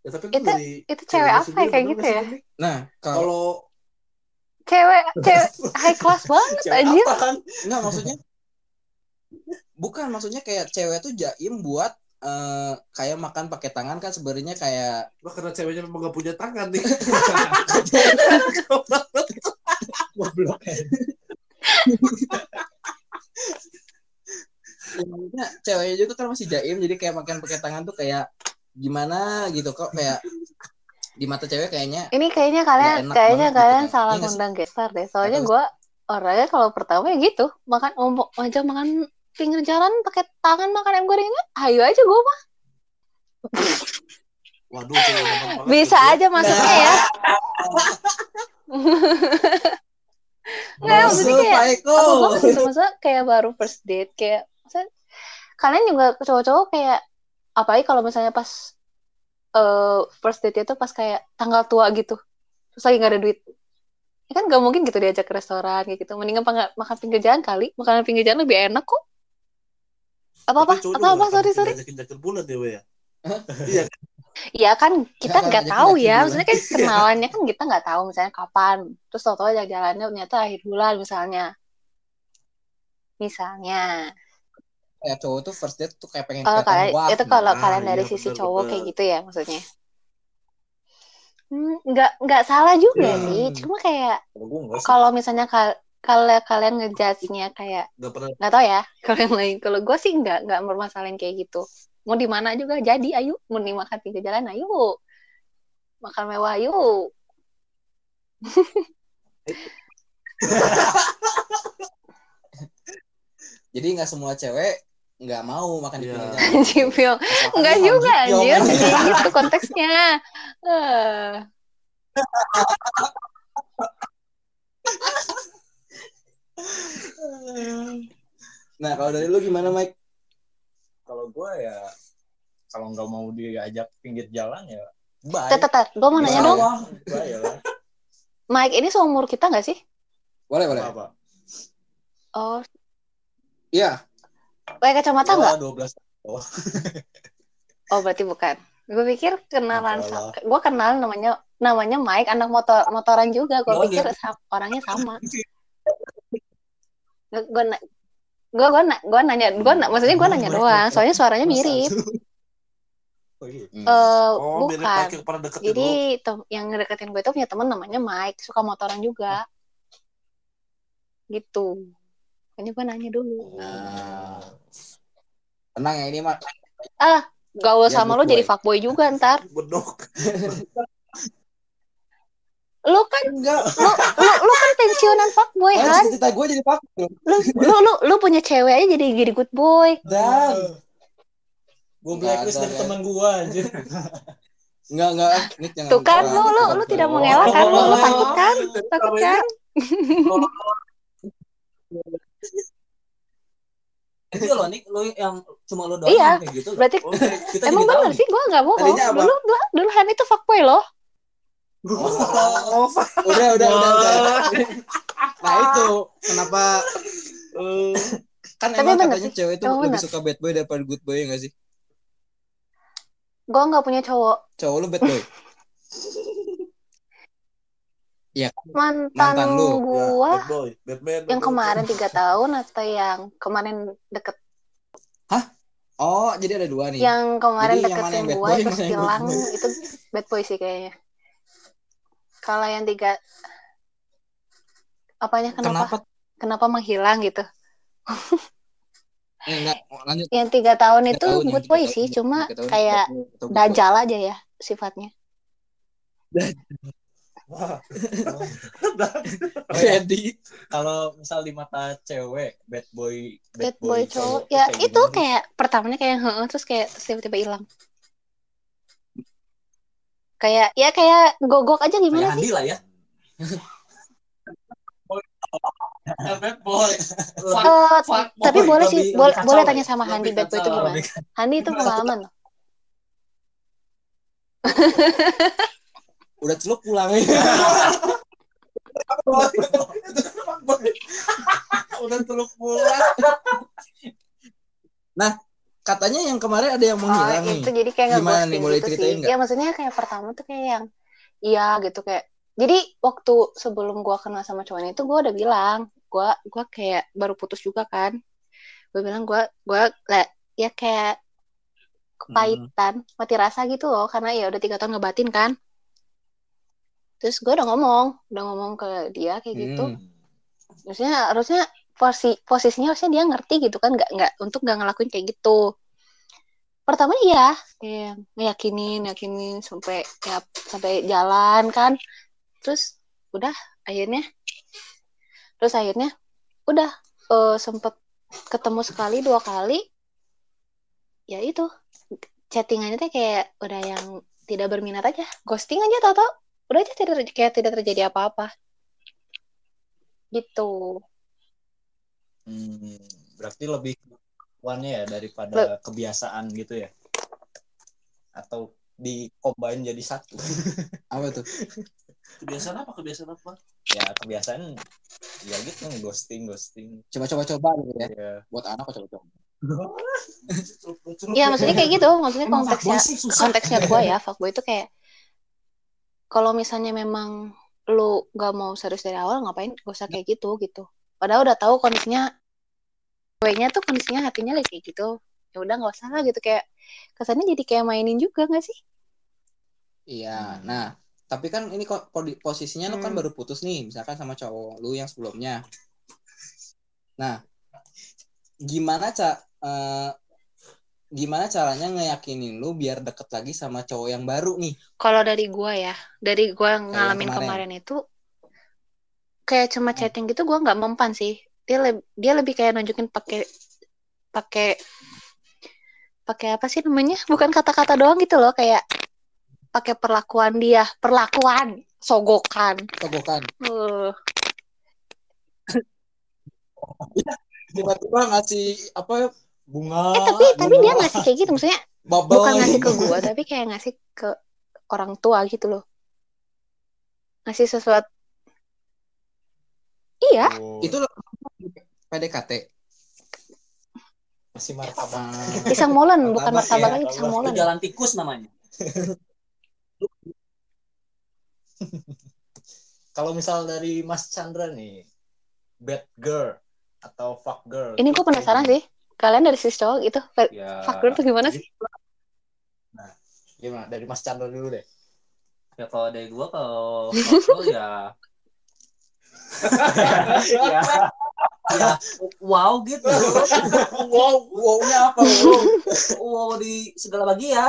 A: Ya, tapi kan
C: Itu-
A: dari
C: itu cewek apa ya kayak gitu ya?
B: Nah kalau
C: Cewek, cewek high class banget
A: cewek
C: anjir.
A: apaan?
B: nggak maksudnya bukan maksudnya kayak cewek tuh jaim buat eh, kayak makan pakai tangan kan sebenarnya kayak
A: Wah, karena ceweknya memang gak punya tangan nih.
D: Goblok.
B: ya, ceweknya juga kan masih jaim jadi kayak makan pakai tangan tuh kayak gimana gitu kok kayak di mata cewek kayaknya
C: Ini kayaknya kalian kayaknya
B: gitu
C: kalian
B: kan.
C: salah
B: Iya
C: ngundang gestar deh. Soalnya gue orangnya kalau pertama ya gitu, makan ngomong aja makan pinggir jalan pakai tangan makan ayam gorengnya, ayo aja gue mah.
A: Waduh,
C: Bisa aja maksudnya ya. Nggak, maksudnya kayak apa banget gitu maksudnya kayak baru first date kayak maksudnya, kalian juga cowok-cowok kayak apalagi kalau misalnya pas eh first date itu pas kayak tanggal tua gitu terus lagi nggak ada duit. Ya kan gak mungkin gitu diajak ke restoran kayak gitu mendingan makan pinggir jalan kali. Makanan pinggir jalan lebih enak kok apa apa apa apa sorry sorry.
A: bulan ya, ya. Iya,
C: ya kan kita
B: Nggak
C: tahu ya.
B: bulan.
C: maksudnya kan kenalannya kan kita nggak tahu misalnya kapan. Terus tau-tau jalannya ternyata akhir bulan misalnya. Misalnya.
B: Kayak cowok tuh first date tuh kayak pengen
C: kalau kalian
B: wah
C: itu kalau
A: nah,
C: kalian dari
A: iya,
C: sisi
A: benar,
C: cowok
A: benar.
C: kayak gitu ya maksudnya. Hmm, nggak nggak salah juga
A: Hmm.
C: sih. Cuma kayak
D: Kalau
C: misalnya kal kalau kalian ngejudge-nya kayak
A: Gak pernah.
C: nggak tahu ya kalau yang lain. Kalau gue sih nggak nggak bermasalahin kayak gitu. Mau di mana juga jadi ayo. Mau di makan pinggir jalan ayo. Makan mewah ayo.
B: Jadi nggak semua cewek nggak mau makan di
A: Iya.
B: pinggir jalan.
C: Cipil.
B: Dia
C: juga anjir, gitu konteksnya. Eh,
B: nah kalau dari lu gimana Mike
D: Kalau gue ya kalau nggak mau diajak pinggir jalan ya bye.
C: tet, tet, tet. Gue mau nanya dong,
D: ya.
C: Mike ini seumur kita nggak sih?
B: boleh boleh
A: apa.
C: Oh,
B: iya
C: pakai kacamata nggak?
D: Dua 12 Oh,
C: Oh, berarti bukan. Gue pikir kenalan, gue kenal namanya namanya Mike, anak motor motoran juga. Gue
D: Oh,
C: pikir sa- orangnya sama. Gue gue gue gue gue nanya gue maksudnya gue nanya doang. Soalnya suaranya mirip.
D: oh iya.
C: Eh
A: Oh,
C: bukan. Jadi tem- yang ngedeketin gue itu punya temen namanya Mike, suka motoran juga. Gitu. Ini gue nanya dulu.
B: Nah. tenang ya ini Mak
C: Gaul
B: Ya,
C: sama lu
B: good
C: jadi
B: boy.
C: fuckboy juga ntar.
A: Bedok.
C: Lu kan
B: enggak
C: lu lu, lu kan pensiunan fuckboy
B: kan
C: kan?
B: cita gue jadi pak
C: Lu lu lu, lu punya cewek aja jadi jadi good boy.
B: dan
D: Gue blacklist dari
B: ada,
D: teman gue anjir.
B: enggak enggak Nick jangan
C: Tuh kan lu lu lu tidak mengelak kan? Lu, lu takut kan? Takut kan?
E: Itu loh Nick, lu yang cuma lu doang
C: Iya.
E: kayak gitu.
C: Berarti.
E: Kita
C: emang
E: nih.
C: sih gua nggak bohong. Dulu dulu dulu Han itu fuckboy loh.
A: Oh,
B: udah udah udah, udah. nah itu kenapa
A: eh,
B: kan
C: Tapi
B: emang katanya
C: sih.
B: cewek itu lebih
C: bener.
B: suka bad boy daripada good boy ya nggak sih
C: Gua nggak punya cowok.
B: cowok lu bad boy
C: Mantan,
B: Mantan lu,
A: ya,
C: gua
A: bad boy, Batman.
C: yang kemarin tiga tahun atau yang kemarin deket
B: oh jadi ada dua nih
C: yang kemarin
B: Jadi
C: deketin
B: yang bad
C: gua
B: boy,
C: terus hilang
B: boy?
C: itu bad boy sih kayaknya. Kalau yang tiga apanya kenapa
B: kenapa
C: kenapa menghilang gitu?
B: eh, enggak lanjut
C: Yang tiga tahun
B: Tiga
C: itu
B: tahun,
C: boy
B: tahun,
C: sih,
B: tiga
C: cuma
B: tahun,
C: kayak
B: boy.
C: dajal aja ya sifatnya.
A: Wah.
B: jadi
D: Kalau misal di mata cewek, bad boy,
C: Bad boy cowok.
D: tuh
C: Ya
D: kayak
C: itu kayak pertamanya kayak heeh terus kayak tiba-tiba hilang. Kayak ya kayak gogok aja
E: Kayak
C: gimana sih?
E: Andi lah ya.
A: bad boy. Fuck
C: tapi
B: boy,
C: boleh sih, boleh
B: kacau
C: boleh
B: ya?
C: tanya sama
B: Lebih
C: Handi bad boy itu gimana? Handi itu pengalaman loh.
B: Udah celup pulang ya.
A: Udah teluk pulang.
B: Katanya yang kemarin ada yang
C: Oh,
B: menghilang nih.
C: itu jadi kayak
B: Gimana nih, boleh
C: gitu
B: ceritain nggak?
C: Ya maksudnya kayak pertama tuh kayak yang iya gitu kayak. Jadi waktu sebelum gua kenal sama cowoknya itu gua udah bilang, gua gua kayak baru putus juga kan. Gua bilang gua gua le- ya kayak kepahitan, mati rasa gitu loh karena ya udah tiga tahun ngebatin kan. Terus gua udah ngomong, udah ngomong ke dia kayak gitu.
B: Hmm.
C: Maksudnya harusnya posi posisinya harusnya dia ngerti gitu kan nggak nggak untuk nggak ngelakuin kayak gitu pertama iya kayak ngeyakinin yakinin sampai ya sampai jalan kan. Terus udah akhirnya terus akhirnya udah eh, sempet ketemu sekali dua kali. Ya itu chattingannya tuh kayak udah yang tidak berminat aja. Ghosting aja tau tau udah aja tidak kayak tidak terjadi apa-apa. Gitu.
D: Hmm, berarti lebih kemampuannya ya daripada kebiasaan gitu ya? Atau di combine jadi satu?
B: Apa tuh?
A: Kebiasaan apa? Kebiasaan apa?
D: ya kebiasaan ya gitu ghosting ghosting.
B: Coba-coba coba gitu ya.
D: Ya.
B: Buat anak kok coba-coba.
C: Iya maksudnya kayak gitu maksudnya
B: Emang
C: konteksnya
B: sih susah.
C: konteksnya gue ya fuckboy itu kayak kalau misalnya memang lu gak mau serius dari awal ngapain gak usah kayak gitu gitu padahal udah tahu kondisinya ceweknya tuh kondisinya hatinya lagi kayak gitu ya udah nggak usah lah gitu kayak kesannya jadi kayak mainin juga gak sih
B: Iya. Nah, tapi kan ini kok posisinya lu kan
C: Hmm.
B: baru putus nih, misalkan sama cowok lu yang sebelumnya. Nah, gimana ca eh, gimana caranya ngeyakinin lu biar deket lagi sama cowok yang baru nih?
C: kalau dari gua ya dari gua ngalamin
B: kemarin.
C: kemarin. itu kayak cuma chatting gitu gua nggak mempan sih dia leb- dia lebih kayak nunjukin pakai pakai pakai apa sih namanya? Bukan kata-kata doang gitu loh kayak pakai perlakuan dia perlakuan sogokan.
B: Togokan.
C: uh,
B: Tiba-tiba ngasih apa bunga.
C: eh tapi tapi dia ngasih kayak gitu maksudnya
B: bubble.
C: bukan ngasih ke gua tapi kayak ngasih ke orang tua gitu loh. Ngasih sesuatu. Iya.
D: Oh,
B: Itu PDKT.
D: masih martabak.
B: Ah,
C: pisang molen bukan
B: Martabak ya,
C: lagi pisang molen
E: Jalan tikus namanya.
D: Kalau misal dari Mas Chandra nih, bad girl atau fuck girl.
C: Ini gue penasaran sih. Kalian dari sisi cowok itu
D: Ya,
C: fuck girl tuh gimana sih?
D: gimana? Dari Mas Chandra dulu deh.
E: Ya kalau dari gua kalau foto ya ya ya wow gitu
B: wow, wow-nya apa? Wow.
E: wow di segala bagian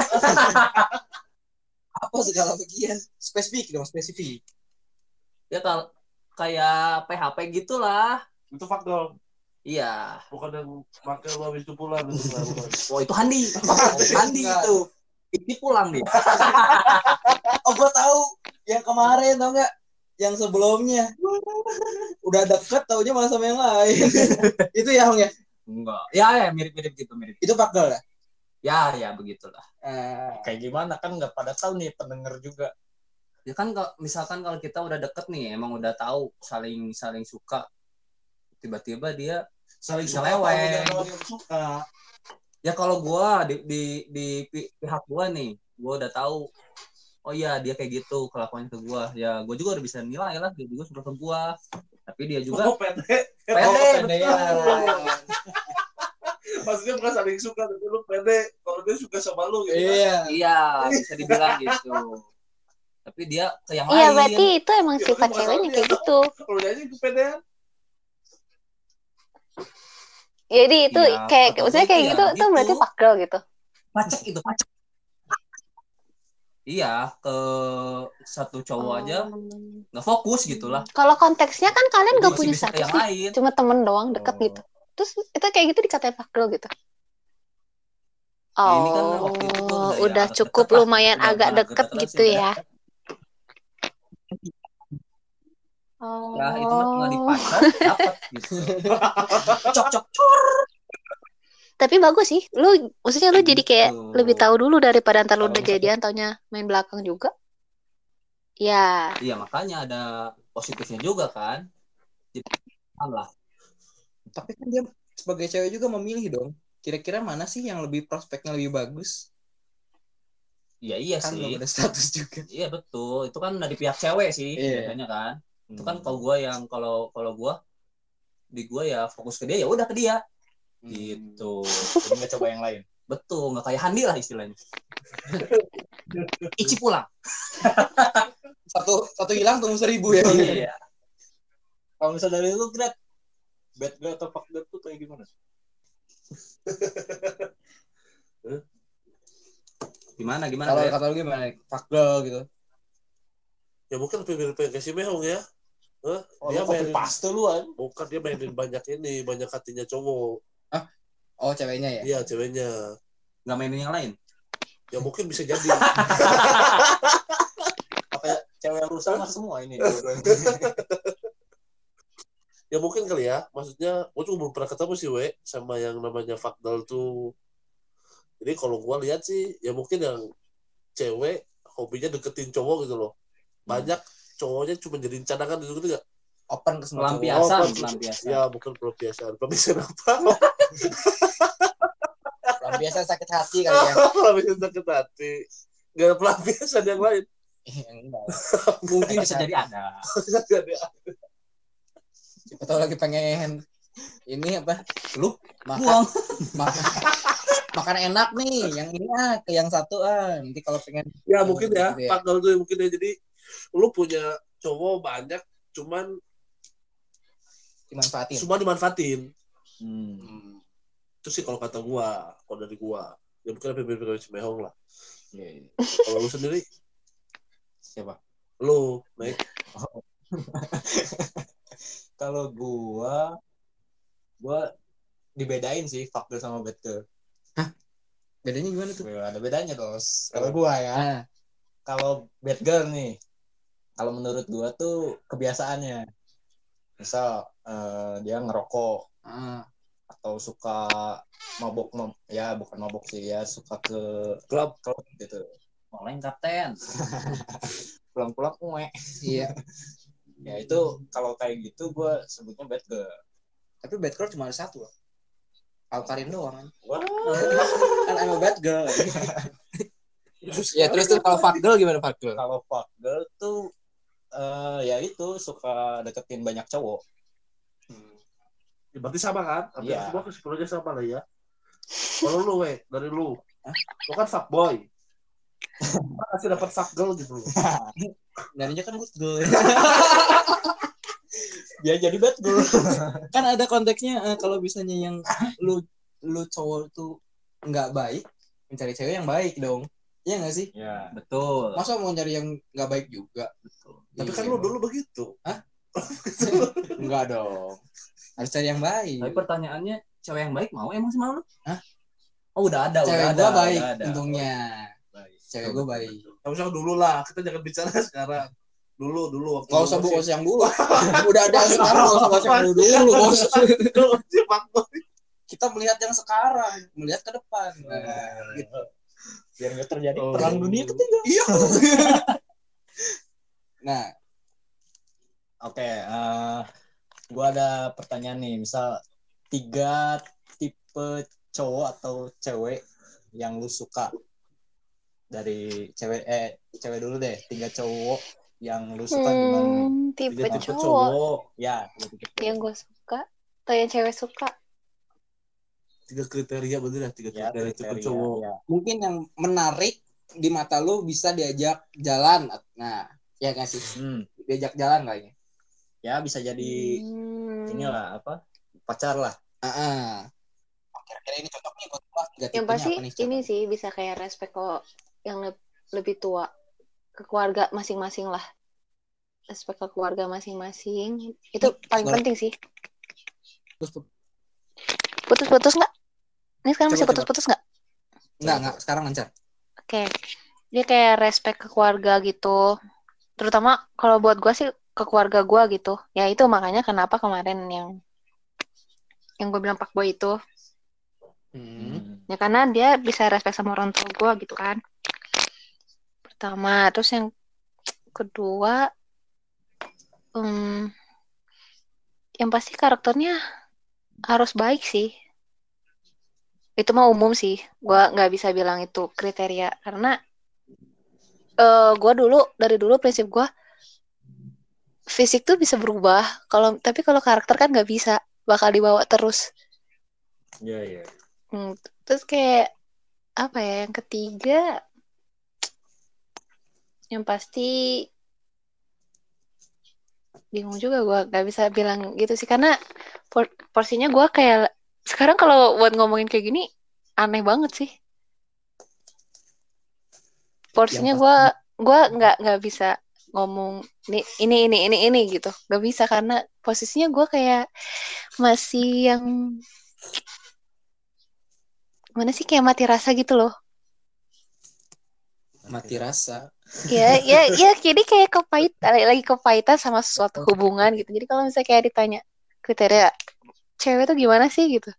B: apa segala bagian? Spesifik dong, spesifik.
E: ya kalau kayak PHP gitulah
A: Itu fuck dong.
E: iya
A: Bukan yang pakai habis itu pulang
E: oh itu Handi Handi itu ini pulang nih
B: Oh, gua tahu yang kemarin tau nggak? Yang sebelumnya udah deket taunya malah sama yang lain. itu ya, Hong ya?
E: enggak ya ya mirip-mirip gitu mirip
B: Itu girl ya?
E: ya ya begitulah
B: Eh,
D: Kayak gimana kan nggak pada tahu nih pendengar juga.
E: ya kan kalau misalkan kalau kita udah deket nih emang udah tahu saling saling suka tiba-tiba dia
A: Saling suka
E: ya kalau gua di, di di pi- pihak gua nih gua udah tahu oh iya dia kayak gitu kelakuannya ke gua ya gua juga udah bisa nilai lah dia juga suka ke gua tapi dia juga
A: Oh, pede.
E: pede
B: Oh, pede ya.
A: Maksudnya bukan saling suka, tapi lu pede. Kalau dia suka sama lu gitu. kan.
B: Iya.
E: iya bisa dibilang gitu tapi dia ke yang
C: Iya
E: lain
C: berarti itu emang
A: Ya,
C: sifat ceweknya kayak gitu.
A: Kalau dia aja kepedean.
C: Jadi itu
E: Iya,
C: kayak maksudnya kayak
E: itu
C: gitu
E: ya
C: tuh berarti
E: gitu.
C: girl gitu.
E: pacek itu pacek iya ke satu cowok aja
C: Hmm.
E: nggak fokus gitulah
C: Kalau konteksnya kan kalian
E: Jadi
C: gak
E: masih
C: punya status
E: yang
C: nih,
E: lain
C: cuma temen doang deket
D: Oh.
C: gitu. Terus itu kayak gitu dikatain fuck girl gitu.
E: Ya,
C: Oh,
E: ini kan waktu itu tuh udah ya
C: udah
E: agak
C: cukup
E: deket lah.
C: lumayan
E: Udah
C: agak deket
E: deket-deketan
C: gitu ya. Oh.
E: Lah itu mah tinggal dapat gitu. Cok cok cok.
C: Tapi bagus sih. Lu maksudnya lu jadi kayak
E: Gitu.
C: lebih tahu dulu daripada ntar lu udah jadian taunya main belakang juga. Ya,
E: Iya makanya ada positifnya juga kan. Jadi lah.
B: Tapi kan dia sebagai cewek juga memilih dong. Kira-kira mana sih yang lebih prospeknya lebih bagus?
E: Iya iya
B: Kan
E: sih.
B: ada status juga.
E: Iya betul. Itu kan dari pihak cewek sih
B: Iya.
E: biasanya kan. Itu kan kalau gua yang kalau kalau gua di gua ya fokus ke dia ya udah ke dia gitu.
D: Jadi nggak coba yang lain.
E: Betul, nggak kayak Handi lah istilahnya. Ici pulang.
B: Satu satu hilang tunggu seribu ya.
E: Iya.
D: Kalau misalnya dari lu Gret, bad girl atau fuck girl tuh kayak gimana?
E: Gimana gimana?
B: Kalau kata lu gimana? Fuck girl gitu.
A: Ya mungkin lebih mirip kayak si Mehong ya. Hah?
D: Oh,
A: dia mainin,
D: paste lu kan?
A: bukan dia mainin banyak ini, banyak hatinya cowok.
B: Oh, ceweknya ya?
A: Iya, ceweknya.
E: Nggak mainin yang lain.
A: Ya mungkin bisa jadi.
D: Kayak cewek yang rusak mah semua ini.
A: ya mungkin kali ya. Maksudnya, gue juga belum pernah ketemu sih, we, sama yang namanya Fakdal tuh. Jadi kalau gua lihat sih, ya mungkin yang cewek hobinya deketin cowok gitu loh. Banyak cowoknya cuma jadiin cadangan gitu gitu gak?
B: Open ke semua cowok.
E: Pelampiasan,
A: Oh,
E: pelampiasan.
A: Ya bukan pelampiasan. Pelampiasan apa?
B: Biasa sakit hati kali ya.
A: pelampiasan sakit hati. Gak ada pelampiasan yang lain.
B: Eh.
E: Mungkin bisa jadi ada.
A: Gak ada.
B: Siapa tahu lagi pengen ini apa?
E: Lu
B: Makan,
E: buang.
B: makan, makan enak nih. Yang ini ah, ke yang satu ah. Nanti kalau pengen
A: Ya mungkin ya,
B: Gitu ya.
A: Tuh mungkin ya. Jadi lu punya cowok banyak, cuman
B: dimanfaatin.
A: semua dimanfaatin.
D: Hmm.
A: Itu sih kalau kata gua, kalau dari gua. Ya mungkin lebih mirip si Mehong lah.
D: Iya, iya.
A: Kalau lu sendiri,
D: Siapa?
A: lu, naik.
D: Kalau gua gua dibedain sih girl sama bad girl.
B: Bedanya gimana tuh?
D: Ada bedanya, Dos. Kalau gua ya,
B: Ah,
D: kalau bad girl nih, kalau menurut gua tuh kebiasaannya. Misal eh, dia ngerokok
B: ah.
D: atau suka mabok mab- ya bukan mabok sih ya suka ke
A: Klub.
D: klub gitu
E: Oleng kapten.
D: pulang-pulang uwe
B: Iya.
D: ya itu kalau kayak gitu gue sebutnya bad girl
B: Tapi bad girl cuma ada satu. loh. Alkarin doang kan.
D: Wah.
B: kan I'm a bad girl. ya terus tuh kalau fuck girl gimana fuck girl?
D: kalau fuck girl tuh eh ya itu suka deketin banyak cowok
A: Ya, berarti sama kan? Hampir
D: Iya.
A: semua kesimpulannya sama lah ya. Kalau lu, we, dari lu. Lu kan fuckboy. Lu Masih dapat fuck girl gitu loh.
B: Kan good girl.
D: dia jadi bad girl
B: kan ada konteksnya eh, kalau misalnya yang lu lu cowok tuh nggak baik mencari cewek yang baik dong Iya nggak sih
D: ya
E: Betul.
B: masa mau nyari yang nggak baik juga
A: Tapi kan
B: Iya.
A: lu dulu begitu.
B: Enggak dong harus cari yang baik
E: Tapi pertanyaannya cewek yang baik mau emang sih mau lu?
B: Hah?
E: Oh udah ada,
B: cewek
E: udah
B: gua
E: ada.
B: baik
E: udah ada.
B: untungnya
E: Baik.
B: cewek gua baik
A: Gak usah dulu lah. Kita jangan bicara sekarang. Dulu, dulu. Waktu
B: nggak usah usah yang dulu udah ada yang sekarang nggak usah bahas yang dulu dulu bos kita melihat yang sekarang melihat ke depan
D: Nah,
B: gitu.
D: biar nggak terjadi
A: Oh.
D: perang dunia ketiga
B: iya nah
D: oke eh gua ada pertanyaan nih misal tiga tipe cowok atau cewek yang lu suka dari cewek eh cewek dulu deh tiga cowok yang lu suka gimana
C: Hmm, tipe
A: Tiga tipe
C: cowok
A: cowok.
D: ya tiga tipe cowok.
C: yang gue suka atau yang cewek suka.
A: Tiga kriteria bener ya. Tiga
D: ya
A: kriteria tipe
D: kriteria,
A: cowok.
D: ya.
B: mungkin yang menarik di mata lu bisa diajak jalan nah ya nggak sih
D: Hmm,
B: diajak jalan kayaknya
D: ya bisa jadi
C: Hmm.
D: inilah apa pacar lah
B: ah ah. kira-kira ini cocok nih buat gua tiga
C: Yang
B: tipenya
C: pasti
B: apa nih
C: ini sih bisa kayak respect kok yang leb- lebih tua ke keluarga masing-masing lah. Respect ke keluarga masing-masing itu paling penting sih. Putus-putus nggak? Ini sekarang masih
B: Coba,
C: putus-putus nggak?
B: nggak nggak sekarang lancar
C: Oke. Dia kayak respect ke keluarga gitu. Terutama kalau buat gue sih ke keluarga gue gitu. Ya itu makanya kenapa kemarin yang yang gue bilang pak boy itu.
B: Hmm.
C: ya karena dia bisa respect sama orang tua gue gitu kan. Pertama terus yang kedua em, yang pasti karakternya harus baik sih. Itu mah umum sih. Gue nggak bisa bilang itu kriteria. Karena eh gue dulu dari dulu prinsip gue fisik tuh bisa berubah. Kalau tapi kalau karakter kan nggak bisa bakal dibawa terus.
D: Iya, iya.
C: Hmm, terus kayak apa ya yang ketiga yang pasti bingung juga gue nggak bisa bilang gitu sih. Karena por- porsinya gue kayak sekarang kalau buat ngomongin kayak gini aneh banget sih. Porsinya gue gue nggak nggak bisa ngomong ini ini ini ini ini gitu nggak bisa karena posisinya gue kayak masih yang mana sih kayak mati rasa gitu loh
B: Mati rasa.
C: ya ya ya jadi kayak kepahit lagi kepahitan sama suatu hubungan gitu jadi kalau misalnya kayak ditanya kriteria cewek tuh gimana sih gitu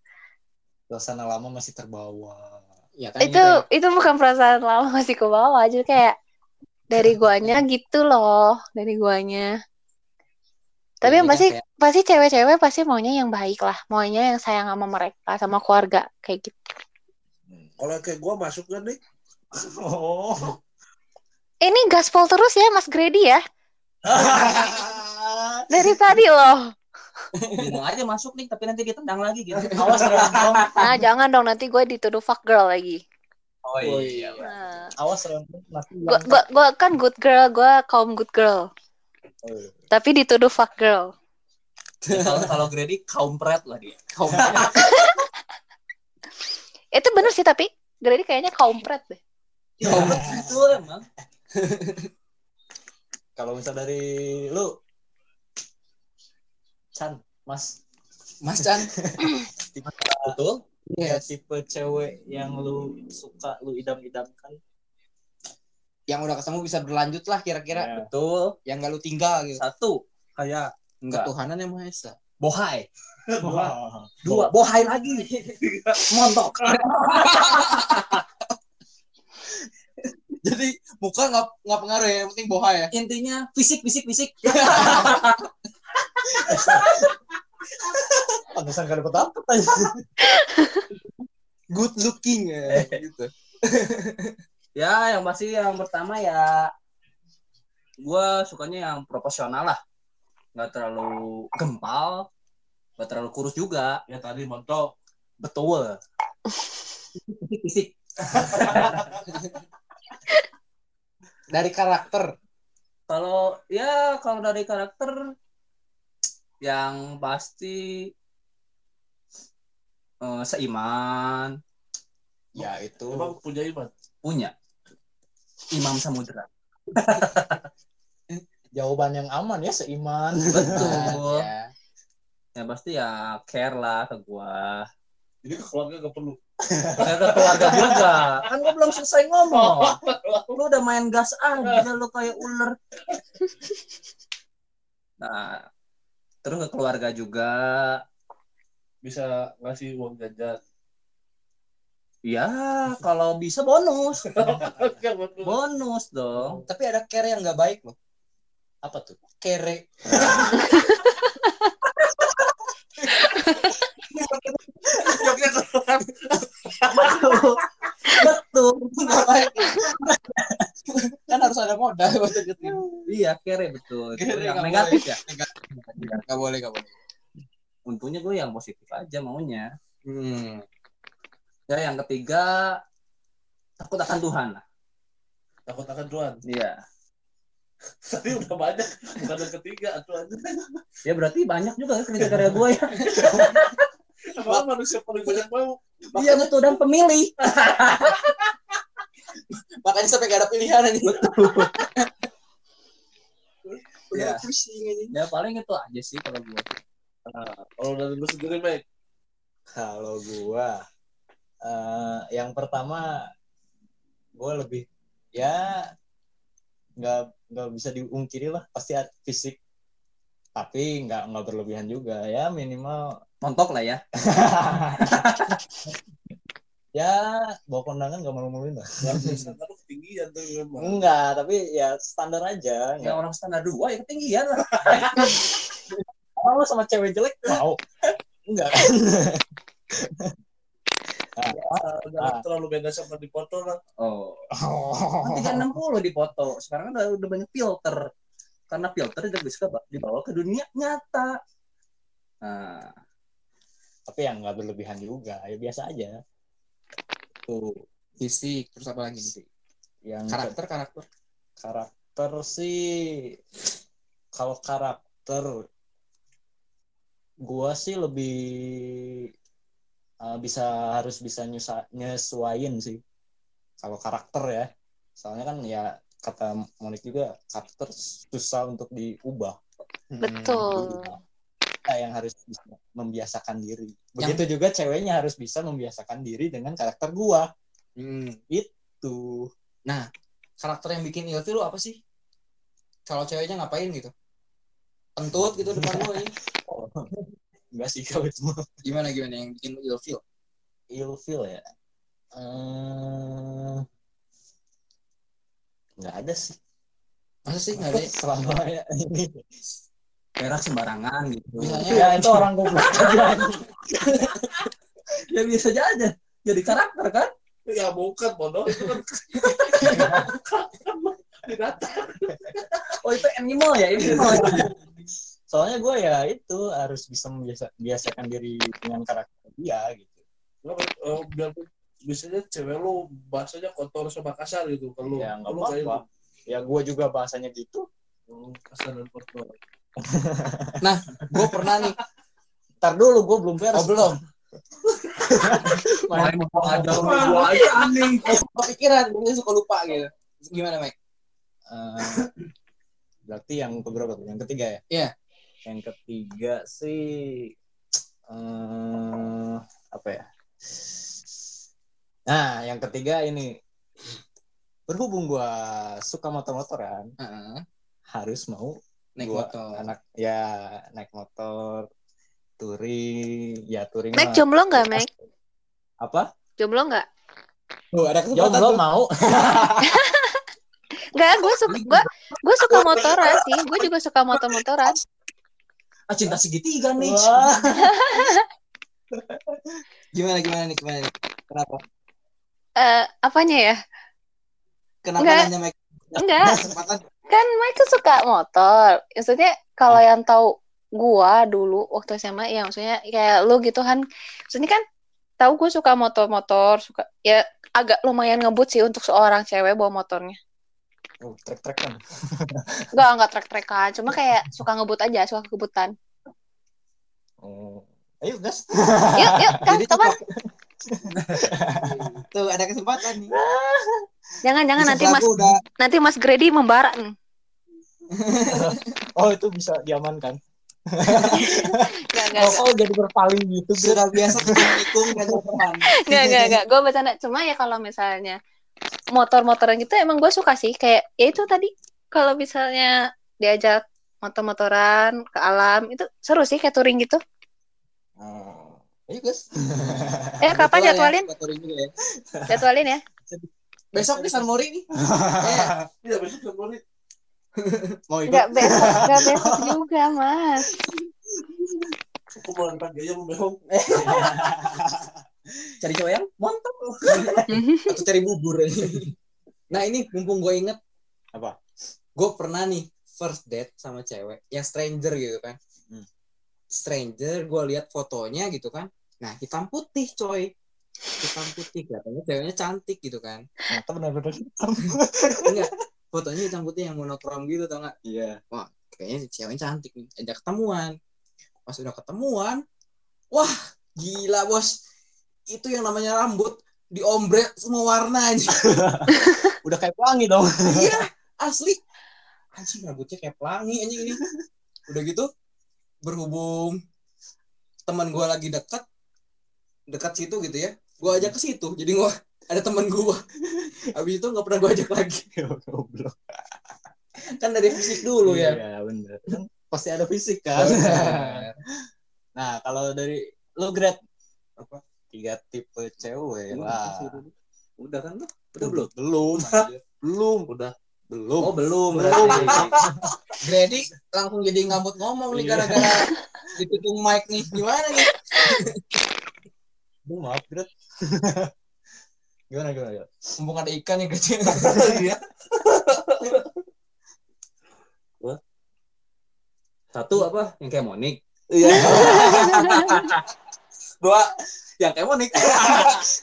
D: Suasana lama masih terbawa.
B: Ya kan
C: itu
B: gitu ya.
C: itu bukan perasaan lama masih ke bawah aja kayak dari guanya gitu loh dari guanya. Tapi yang pasti
B: kayak-
C: pasti cewek-cewek pasti maunya yang baik lah. Maunya yang sayang sama mereka sama keluarga kayak gitu.
A: Kalau kayak gue masuk kan nih?
D: Oh.
C: ini gaspol terus ya Mas Grady ya? Dari tadi loh.
E: Bingung aja masuk nih, tapi nanti ditendang lagi gitu. Awas
C: nah jangan dong nanti gue dituduh fuck girl lagi
E: Oh iya.
C: nah,
E: Awas Rempong. Nanti
C: gue gua, gua kan good girl gue kaum good girl tapi dituduh fuck girl
E: kalau kalau Grady kaum pret lah dia.
B: Kaum
C: itu bener sih tapi Grady kayaknya kaum pret deh
E: Kaum pret itu emang.
D: Kalau misal dari lu Chan, Mas,
B: Mas Chan.
D: betul? Ya
B: Yes.
D: tipe cewek yang lu suka, lu idam-idamkan.
B: Yang udah ketemu bisa berlanjut lah kira-kira.
D: Ya.
E: Betul.
B: Yang gak lu tinggal gitu.
E: Satu kayak enggak
B: Ketuhanan yang Maha Esa.
E: bohai. Dua bohai lagi. Montok.
B: Jadi muka nggak nggak pengaruh ya, yang penting boha ya.
E: Intinya fisik fisik fisik.
D: Pantesan gak dapet apa
B: Good looking ya gitu.
E: Ya, yang pasti yang pertama ya gue sukanya yang proporsional lah. Nggak terlalu gempal, nggak terlalu kurus juga.
A: Ya tadi montok.
E: Betul. Fisik.
B: Dari karakter.
E: Kalau ya kalau dari karakter yang pasti eh, seiman
B: Ya itu.
A: Emang punya iman.
E: punya Imam Samudra.
D: Jawaban yang aman ya seiman.
E: Betul.
B: Ya.
E: Ya pasti ya care lah ke gua.
A: Jadi ke keluarga gak perlu.
E: Ke keluarga juga. Kan gua belum selesai ngomong. Lu udah main gas aja lu kayak ular. Nah, terus ke keluarga juga.
A: Bisa ngasih uang jajan.
E: Ya, kalau bisa bonus. Bonus dong.
B: Tapi ada care yang nggak baik loh.
D: Apa tuh?
B: Kere. Joknya keluar. Nggak baik. kan harus ada modal buat deketin.
E: Iya, kere betul. Itu
B: Kere
E: yang
B: nggak
E: negatif
B: boleh.
E: ya.
B: Gak boleh, gak boleh.
E: Untungnya gue yang positif aja maunya.
B: Hmm.
E: Ya, yang ketiga takut akan Tuhan lah.
A: Takut akan Tuhan.
E: Iya.
A: Tadi udah banyak. Bukan yang ketiga. Tuhan.
E: Ya berarti banyak juga ya kriteria gue ya.
A: Emang manusia paling banyak mau.
E: Iya betul dan pemilih.
B: Makanya sampai gak ada pilihan aja. Udah
E: Ya.
B: pusing aja.
E: Ya paling itu aja sih kalau gue.
A: Nah, kalau dari lu sendiri, Mek.
D: Kalau gua eh, yang pertama gua lebih ya nggak nggak bisa diungkiri lah pasti fisik tapi nggak nggak berlebihan juga ya minimal
E: montok lah ya.
D: Ya bawa kondangan nggak malu-maluin lah.
A: Ketinggian tuh
D: enggak tapi ya standar aja
E: ya orang standar dua ya ketinggian lah.
D: Orang lu sama cewek jelek? Mau. Enggak
A: Ah, Jangan
D: Ah.
A: terlalu beda sama di foto lah.
E: oh. Tiga enam puluh di foto. Sekarang kan udah, udah banyak filter. Karena filter juga bisa dibawa ke dunia nyata. Nah
D: tapi yang nggak berlebihan juga ya biasa aja.
E: Tuh
B: fisik terus apa lagi nih
D: yang
B: karakter karakter?
D: Karakter sih kalau karakter gua sih lebih uh, bisa harus bisa nyusa, nyesuain sih. Kalau karakter ya. Soalnya kan ya kata Monik juga karakter susah untuk diubah.
C: Betul.
D: Kita yang harus bisa membiasakan diri. Begitu juga ceweknya harus bisa membiasakan diri dengan karakter gua.
B: Hmm.
D: tuh
B: karakter yang bikin ilfil lu apa sih? Kalau ceweknya ngapain gitu? Pentut gitu depan lu ini.
D: Enggak sih kalau itu
B: gimana gimana? Yang bikin lu ilfil
D: ilfil ya? Eh nggak ada sih.
B: Masa sih nggak ada ya?
D: selama ya ini
E: berak sembarangan gitu.
B: Misalnya-
D: ya itu orang goblok. Aja
E: ya biasa aja jadi karakter kan?
A: Ya bukan bodoh. Itu kan binatang.
E: oh itu animal ya animal
D: soalnya gue ya itu harus bisa membiasa biasakan diri dengan karakter dia gitu.
A: Eh, biar biasanya cewek lu bahasanya kotor sama kasar gitu kalau
D: ya nggak
A: lu kayak
D: apa-apa. ya gue juga bahasanya gitu.
A: Gitu. kasar dan kotor.
B: Gue pernah nih
D: ntar dulu gue belum beres
B: oh belum
E: mulai mau ada gua aja aneh
B: kepikiran gue suka lupa gitu gimana Mike
D: Eh, berarti yang keberapa tuh? Yang ketiga ya?
B: Iya.
D: Yang ketiga sih eh apa ya? Nah, yang ketiga ini berhubung gua suka motor-motoran,
B: Heeh.
D: harus mau
B: naik
D: gua
B: motor
D: anak ya naik motor touring, ya touring
C: Mac
D: mah-
C: jomblo nggak, Mac?
D: Apa?
C: Jomblo nggak?
B: Tuh, ada kesempatan
D: Jomblo
B: tuh.
D: mau.
C: Nggak, gue suka gue gue suka motoran sih. Gue juga suka motor-motoran.
E: ah cinta segitiga nih
B: gimana gimana nih gimana nih kenapa
C: Eh, apanya ya?
B: kenapa
C: Nggak.
B: nanya Mike
C: Enggak,
B: kesempatan
C: kan Mike tuh suka motor. Maksudnya kalau yang tahu gua dulu waktu SMA ya maksudnya kayak lu gitu kan. Maksudnya kan tahu gue suka motor-motor, suka ya agak lumayan ngebut sih untuk seorang cewek bawa motornya.
D: Oh, trek-trekan.
C: Enggak, enggak trek-trekan, cuma kayak suka ngebut aja, suka kebutan.
D: Oh. Ayo, gas.
C: Yuk, yuk, kan kapan?
B: Tuh ada kesempatan nih
C: Jangan, jangan nanti Mas
B: udah
C: nanti Mas Grady membara nih.
D: Oh, itu bisa diamankan.
C: Enggak, enggak,
D: Oh, oh, jadi berpaling gitu.
B: Sudah biasa tikung dan teman
C: Enggak, enggak, enggak. Gue bercanda. Cuma ya kalau misalnya motor-motoran gitu emang gue suka sih. Kayak ya itu tadi kalau misalnya diajak motor-motoran ke alam itu seru sih kayak touring gitu.
D: Oh. Ayo, gas.
C: Eh kapan jadwalin?
B: Ya, juga ya.
C: Jadwalin ya.
B: besok nih San Mori nih
A: Iya besok kan boleh.
D: Mau ikut?
C: Enggak besok, enggak besok juga, Mas.
A: Aku mau pagi aja mau behong.
E: cari cowok yang montok
B: atau cari bubur nah ini mumpung gue inget
D: Apa?
B: gue pernah nih first date sama cewek yang stranger gitu kan. Stranger gue lihat fotonya gitu kan. Nah hitam putih coy. Hitam putih katanya ceweknya cantik gitu kan.
D: Ternyata benar-benar hitam.
B: enggak fotonya hitam putih yang monokrom gitu tau gak
D: Iya.
B: kayaknya ceweknya cantik nih ajak ketemuan. Pas udah ketemuan wah gila bos. Itu yang namanya rambut diombre semua warna aja
D: Udah kayak pelangi dong.
B: iya asli. Anjing rambutnya kayak pelangi anjing ini. Udah gitu berhubung teman gue lagi dekat dekat situ gitu ya gue ajak ke situ jadi gue ada teman gue habis itu nggak pernah gue ajak lagi
D: Goblok.
B: kan dari fisik dulu ya
D: Iya, bener. Kan pasti ada fisik kan nah kalau dari lu grade apa tiga tipe cewek lah
E: Udah kan lu?
D: udah belum belum
A: belum udah
D: belum
E: Oh, belum.
D: belum
B: Grady langsung jadi ngamut ngomong nih
D: Iya.
B: gara-gara ditutup mic nih. Gimana nih?
D: Aduh, maaf grade gimana gimana gimana?
B: Mumpung ada ikan nih Grady.
A: Iya.
E: Satu apa? Yang kayak Monik.
A: iya
B: Dua yang kayak Monik.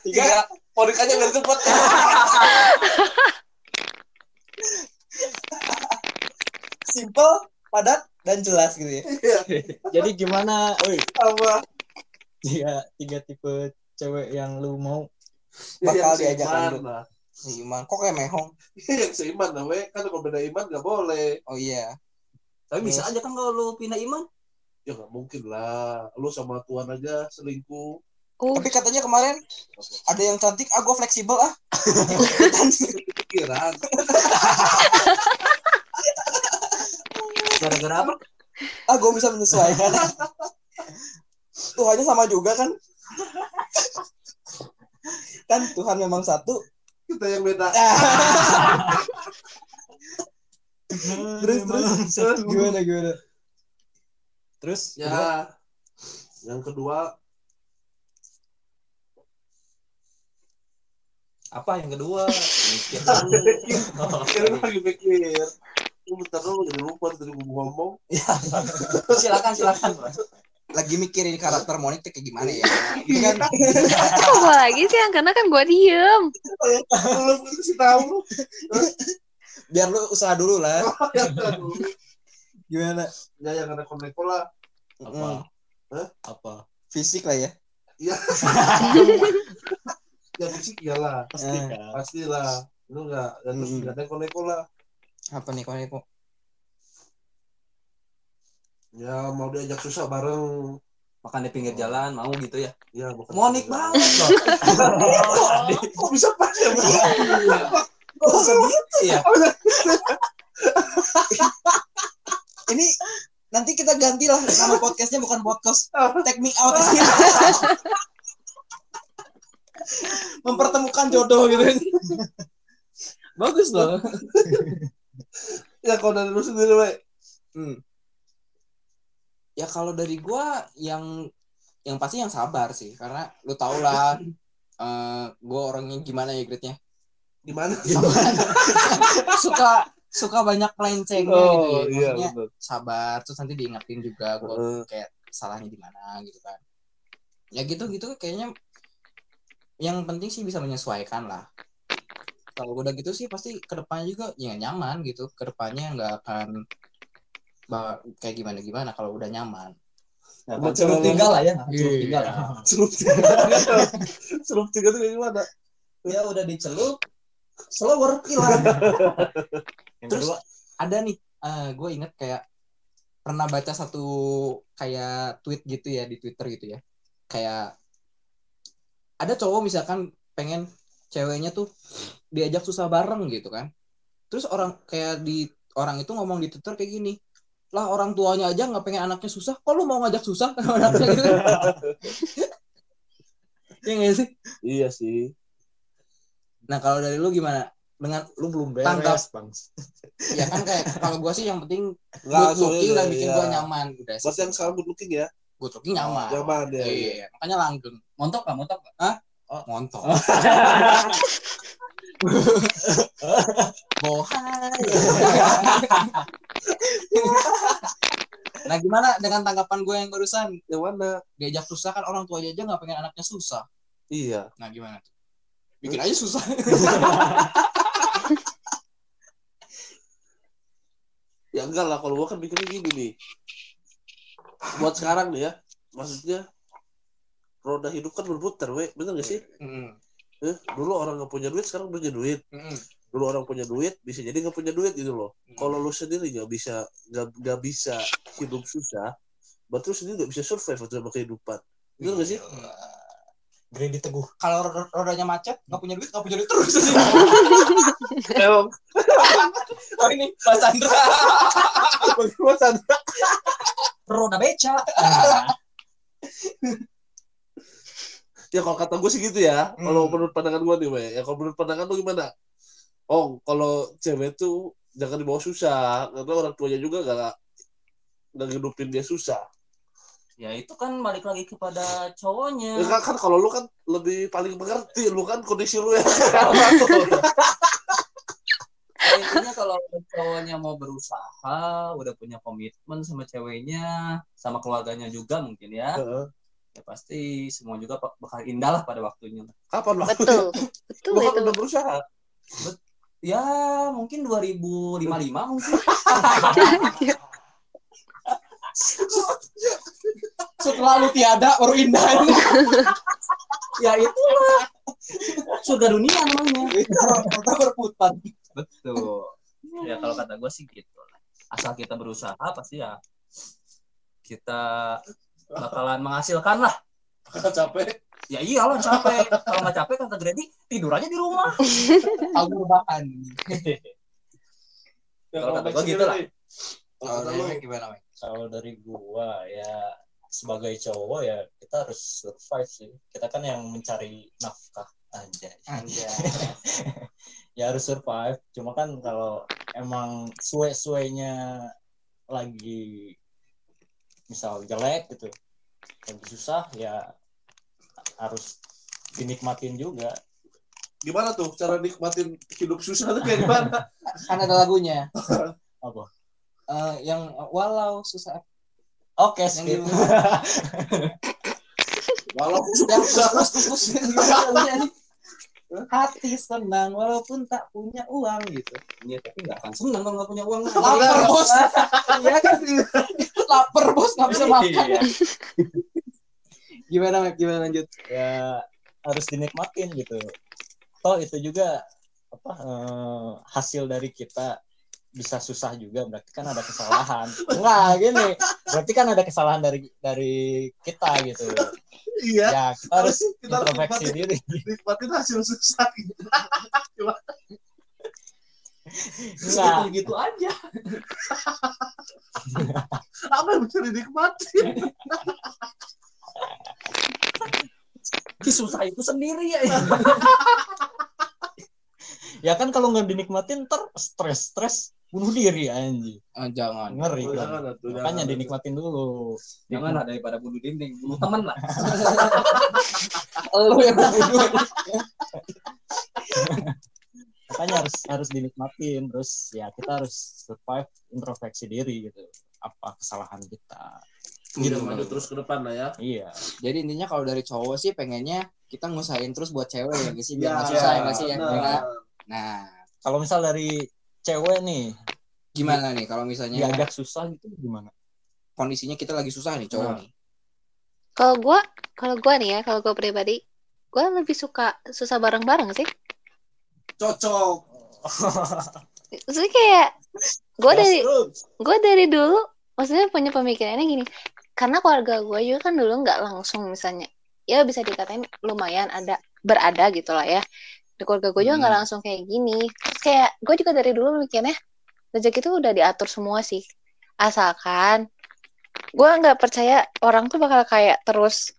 A: tiga ponik aja nggak cepet
B: Simple, padat, dan jelas gitu ya.
D: jadi gimana? Oi,
A: apa
D: tiga tiga tipe cewek yang lu mau?
B: Bakal
A: Yang
B: diajak lanjut. Iman, kok kayak mehong?
A: yang seiman lah we. Kan kalau beda iman nggak boleh.
B: Oh iya.
E: Tapi bisa aja kan kalau lu pindah iman.
A: ya nggak mungkin lah. Lu sama Tuhan aja selingkuh
C: Uh,
B: Tapi katanya kemarin ada yang cantik, ah gue fleksibel ah.
A: pikiran
E: Gara-gara apa?
B: Ah gue bisa menyesuaikan. Tuhannya sama juga kan? kan Tuhan memang satu.
A: kita yang beda
B: terus terus gimana gimana?
D: terus
A: ya yang kedua
E: Apa yang kedua? Mikir dulu.
A: Lagi mikir Lu bentar dulu jadi lupa tadi gue ngomong
E: silakan silakan.
B: Lagi mikirin karakter Monik kayak gimana ya? Gitu kan?
C: kok gue lagi sih yang karena kan gue diem.
A: lu kasih tahu lu
B: Biar lu usaha dulu lah. Gimana?
A: ya yang ada koneko lah
B: Mm,
D: apa
B: fisik lah ya.
A: iya ya fisik iyalah
D: pasti
B: Eh.
A: pastilah lu nggak ya terus
B: Hmm.
A: ada koneko lah
B: Apa nih koneko?
A: ya mau diajak susah bareng
E: Makan di pinggir jalan mau gitu ya.
A: ya bukan
E: Monik banget loh.
A: kok bisa pas ya bro?
B: Kok bisa gitu ya? Ini nanti kita ganti lah nama podcastnya bukan podcast Take Me Out mempertemukan jodoh gitu. Bagus loh.
A: Ya kalau dari lu sendiri we
B: Hmm. ya kalau dari gua yang yang pasti yang sabar sih. Karena lu tau lah eh gua orangnya gimana ya gritnya
A: gimana?
B: Suka suka banyak pelencengnya gitu. ya
A: oh iya
B: Maksudnya
A: betul.
B: sabar terus nanti diingetin juga gua
A: Heeh.
B: kayak salahnya di mana gitu kan. Ya gitu gitu kayaknya yang penting sih bisa menyesuaikan lah. Kalau udah gitu sih pasti ke depannya juga ya nyaman gitu. Ke depannya nggak akan kayak gimana gimana kalau udah nyaman.
D: Suruh
A: cewek
D: tinggal lah ya.
B: Iya.
D: suruh tinggal.
A: Celup tiga celup tiga tuh kayak gimana?
D: Ya udah dicelup slower hilang. Yang
B: Terus-
D: kedua?
B: ada nih gue inget kayak pernah baca satu kayak tweet gitu ya di Twitter gitu ya. Kayak ada cowok misalkan pengen ceweknya tuh diajak susah bareng gitu kan. Terus orang kayak di orang itu ngomong di Twitter kayak gini lah orang tuanya aja nggak pengen anaknya susah kok lu mau ngajak susah? Anaknya gitu. Kan Iya nggak sih?
A: Iya sih.
B: Nah kalau dari lu gimana? Dengan
D: lu belum
B: Tangkap.
D: beres bang
B: ya kan kayak kalau gue sih yang penting good looking dan bikin
A: ya.
B: gue nyaman udah. Sih.
A: Buat yang sekarang good looking ya
B: looking nyaman.
A: Nyaman ya
B: iya, makanya langgeng.
E: Montok nggak? Montok nggak?
B: montok. Bohai. Nah gimana dengan tanggapan gue yang barusan?
A: Yang mana
B: diajak susah kan orang tua aja nggak pengen anaknya susah.
A: Iya.
B: Nah gimana bikin aja susah.
A: Ya enggak lah kalau gua kan mikirnya gini nih buat sekarang nih ya maksudnya roda hidup kan berputar we. Bener gak sih?
B: Mm,
A: eh, dulu orang nggak punya duit sekarang punya duit.
B: Mm,
A: dulu orang punya duit bisa jadi nggak punya duit gitu loh. Kalau lu sendiri nggak bisa nggak nggak bisa hidup susah berarti lu sendiri nggak bisa survive sama kehidupan. Bener gak sih?
D: Grady Teguh.
B: kalau ro- rodanya macet nggak punya duit nggak punya duit terus.
A: Emang.
B: Oh ini Mas Sandra
A: bagaimana Sandra?
D: Roda beca. Nah,
A: Ya kalau kata gue sih gitu ya.
B: Hmm.
A: Kalau menurut pandangan gue nih, we. Ya kalau menurut pandangan lu gimana? Oh, kalau cewek tuh jangan dibawa susah, karena orang tuanya juga gak nggak ngidupin dia susah.
E: Ya itu kan balik lagi kepada cowoknya.
A: Ya kan, kan kalau lu kan lebih paling mengerti, lu kan kondisi lu ya.
E: Ya, intinya kalau cowoknya mau berusaha, udah punya komitmen sama ceweknya, sama keluarganya juga mungkin ya. Ya pasti semua juga bak- bakal indah lah pada waktunya.
A: Kapan lah?
C: Betul. Betul
A: Lu kan
C: itu.
A: udah berusaha.
E: Ya mungkin 2055 mungkin.
B: setelah lu tiada baru indah
E: ya itulah surga dunia namanya.
B: kita berputar
E: Betul. Ya kalau kata gue sih gitu. Asal kita berusaha pasti ya kita bakalan menghasilkan lah.
A: Capek.
E: Ya iyalah capek. Kalau nggak capek kata Grady tidur aja di rumah.
B: aku rebahan
E: Kalau kata gua gitu lah.
A: Kalau lu,
B: gimana?
D: Kalau dari gua ya sebagai cowok ya kita harus survive sih. Kita kan yang mencari nafkah aja. ya harus survive. Cuma kan kalau emang suwe-suwenya lagi misal jelek gitu, lagi susah ya harus dinikmatin juga.
A: gimana tuh cara nikmatin hidup susah tuh kayak gimana?
B: kan ada lagunya
D: Apa?
B: Eh, yang walau susah
D: Oke,
B: yang
D: skip.
B: yang
A: susah.
B: kus kus kus lagunya nih. Hati senang walaupun tak punya uang gitu.
E: Ya tapi nggak akan senang kalau nggak punya uang.
B: lapar bos. iya kan lapar bos nggak bisa makan.
E: Iya.
B: gimana gimana lanjut?
D: Ya harus dinikmatin gitu. Toh itu juga apa eh, hasil dari kita bisa susah juga berarti kan ada kesalahan. Enggak gini. Berarti kan ada kesalahan dari dari kita gitu.
A: Iya.
D: Ya kita harus
A: Kita
D: introspeksi diri.
A: nikmatin hasil susah.
D: Enggak.
E: gitu aja.
A: Apa yang bisa dinikmatin?
E: Susah itu sendiri ya.
D: Ya kan kalau nggak dinikmatin ter stres stres bunuh diri anjing.
B: Ah, jangan
D: Ngeri
A: Oh,
D: kan.
A: jangan atuh,
D: Makanya
A: jangan.
D: dinikmatin dulu.
E: Jangan lah daripada bunuh dinding, bunuh teman lah.
B: lu yang
D: Makanya harus harus dinikmatin terus ya kita harus survive introspeksi diri gitu. Apa kesalahan kita.
A: Tidak maju terus ke depan lah ya.
D: Iya.
B: jadi intinya kalau dari cowok sih pengennya kita ngusahain terus buat cewek ya sih biar
A: Ya,
B: susah ya nggak sih ya. Ya nggak? nah
D: Kalau misal dari cewek nih
B: gimana nih kalau misalnya
D: diajak susah gitu gimana?
B: kondisinya kita lagi susah nih cowok
D: Nah.
B: nih
C: Kalau gua, kalau gua nih ya, kalau gua pribadi, gua lebih suka susah bareng-bareng sih.
A: Cocok.
C: Maksudnya kayak gua dari gue dari dulu maksudnya punya pemikirannya gini karena keluarga gue juga kan dulu nggak langsung misalnya ya bisa dikatain lumayan ada berada gitu lah ya di keluarga gue juga nggak
B: Hmm.
C: langsung kayak gini Terus kayak gue juga dari dulu mikirnya rezeki itu udah diatur semua sih asalkan gue nggak percaya orang tuh bakal kayak terus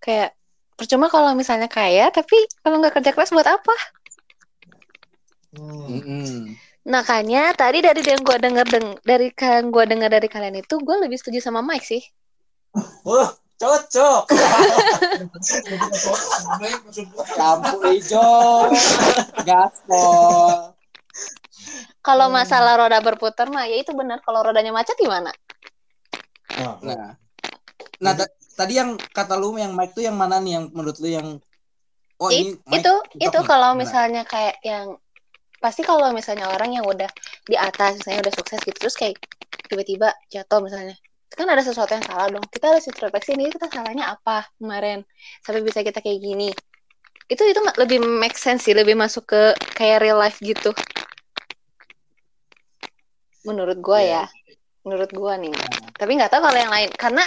C: kayak percuma kalau misalnya kaya tapi kalau nggak kerja keras buat apa
D: Hmm.
C: Makanya tadi dari yang gue denger deng dari kan gue dengar dari kalian itu gue lebih setuju sama Mike sih.
D: Wah, cocok.
B: lampu hijau gaspol
C: Kalau
B: Hmm.
C: masalah roda berputar mah ya itu benar. Kalau rodanya macet gimana?
D: Nah,
B: nah nah ta- tadi yang kata lu yang Mike tuh yang mana nih yang menurut lu yang oh
C: It-
B: ini Mike
C: itu
B: cocok
C: itu
B: nih.
C: kalau
B: Gimana?
C: misalnya kayak yang pasti kalau misalnya orang yang udah di atas misalnya udah sukses gitu terus kayak tiba-tiba jatuh misalnya kan ada sesuatu yang salah dong. Kita harus introspeksi ini kita salahnya apa kemarin sampai bisa kita kayak gini. Itu itu lebih make sense sih lebih masuk ke kayak real life gitu. Menurut gua
B: Iya.
C: ya. Menurut gua nih. Tapi nggak tahu kalau yang lain. Karena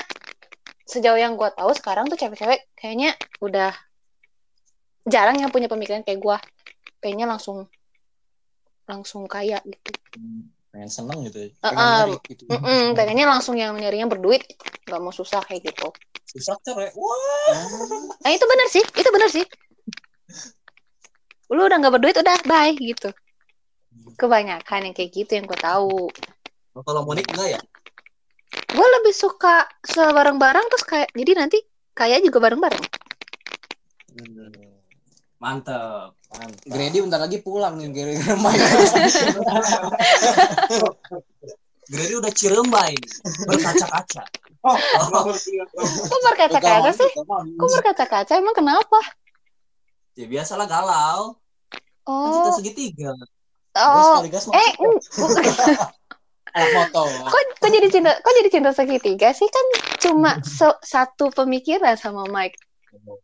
C: sejauh yang gua tahu sekarang tuh cewek-cewek kayaknya udah jarang yang punya pemikiran kayak gue pengennya langsung langsung kaya gitu
D: pengen seneng gitu ya.
B: pengen
C: Heeh,
B: nyari gitu.
C: pengennya langsung yang nyarinya berduit nggak mau susah kayak gitu.
D: Susah cewek wah.
C: Nah itu benar sih itu benar sih. Lu udah nggak berduit udah bye gitu. Kebanyakan yang kayak gitu yang gue tahu.
E: Kalau Monik enggak ya?
C: Gue lebih suka sebareng-bareng terus kayak jadi nanti kaya juga bareng-bareng.
E: Mantep
D: mantap.
B: Grady bentar lagi pulang nih gara-gara main.
E: Grady udah cirembai berkaca-kaca.
C: Kok berkaca-kaca sih? kok berkaca-kaca? Emang kenapa?
E: Ya biasalah galau. Kan
C: oh.
E: kita segitiga.
C: Oh.
D: Gas
C: eh mm,
B: anak motor.
C: Kok kok jadi cinta kok jadi cinta segitiga sih? Kan cuma so- satu pemikiran sama Mike.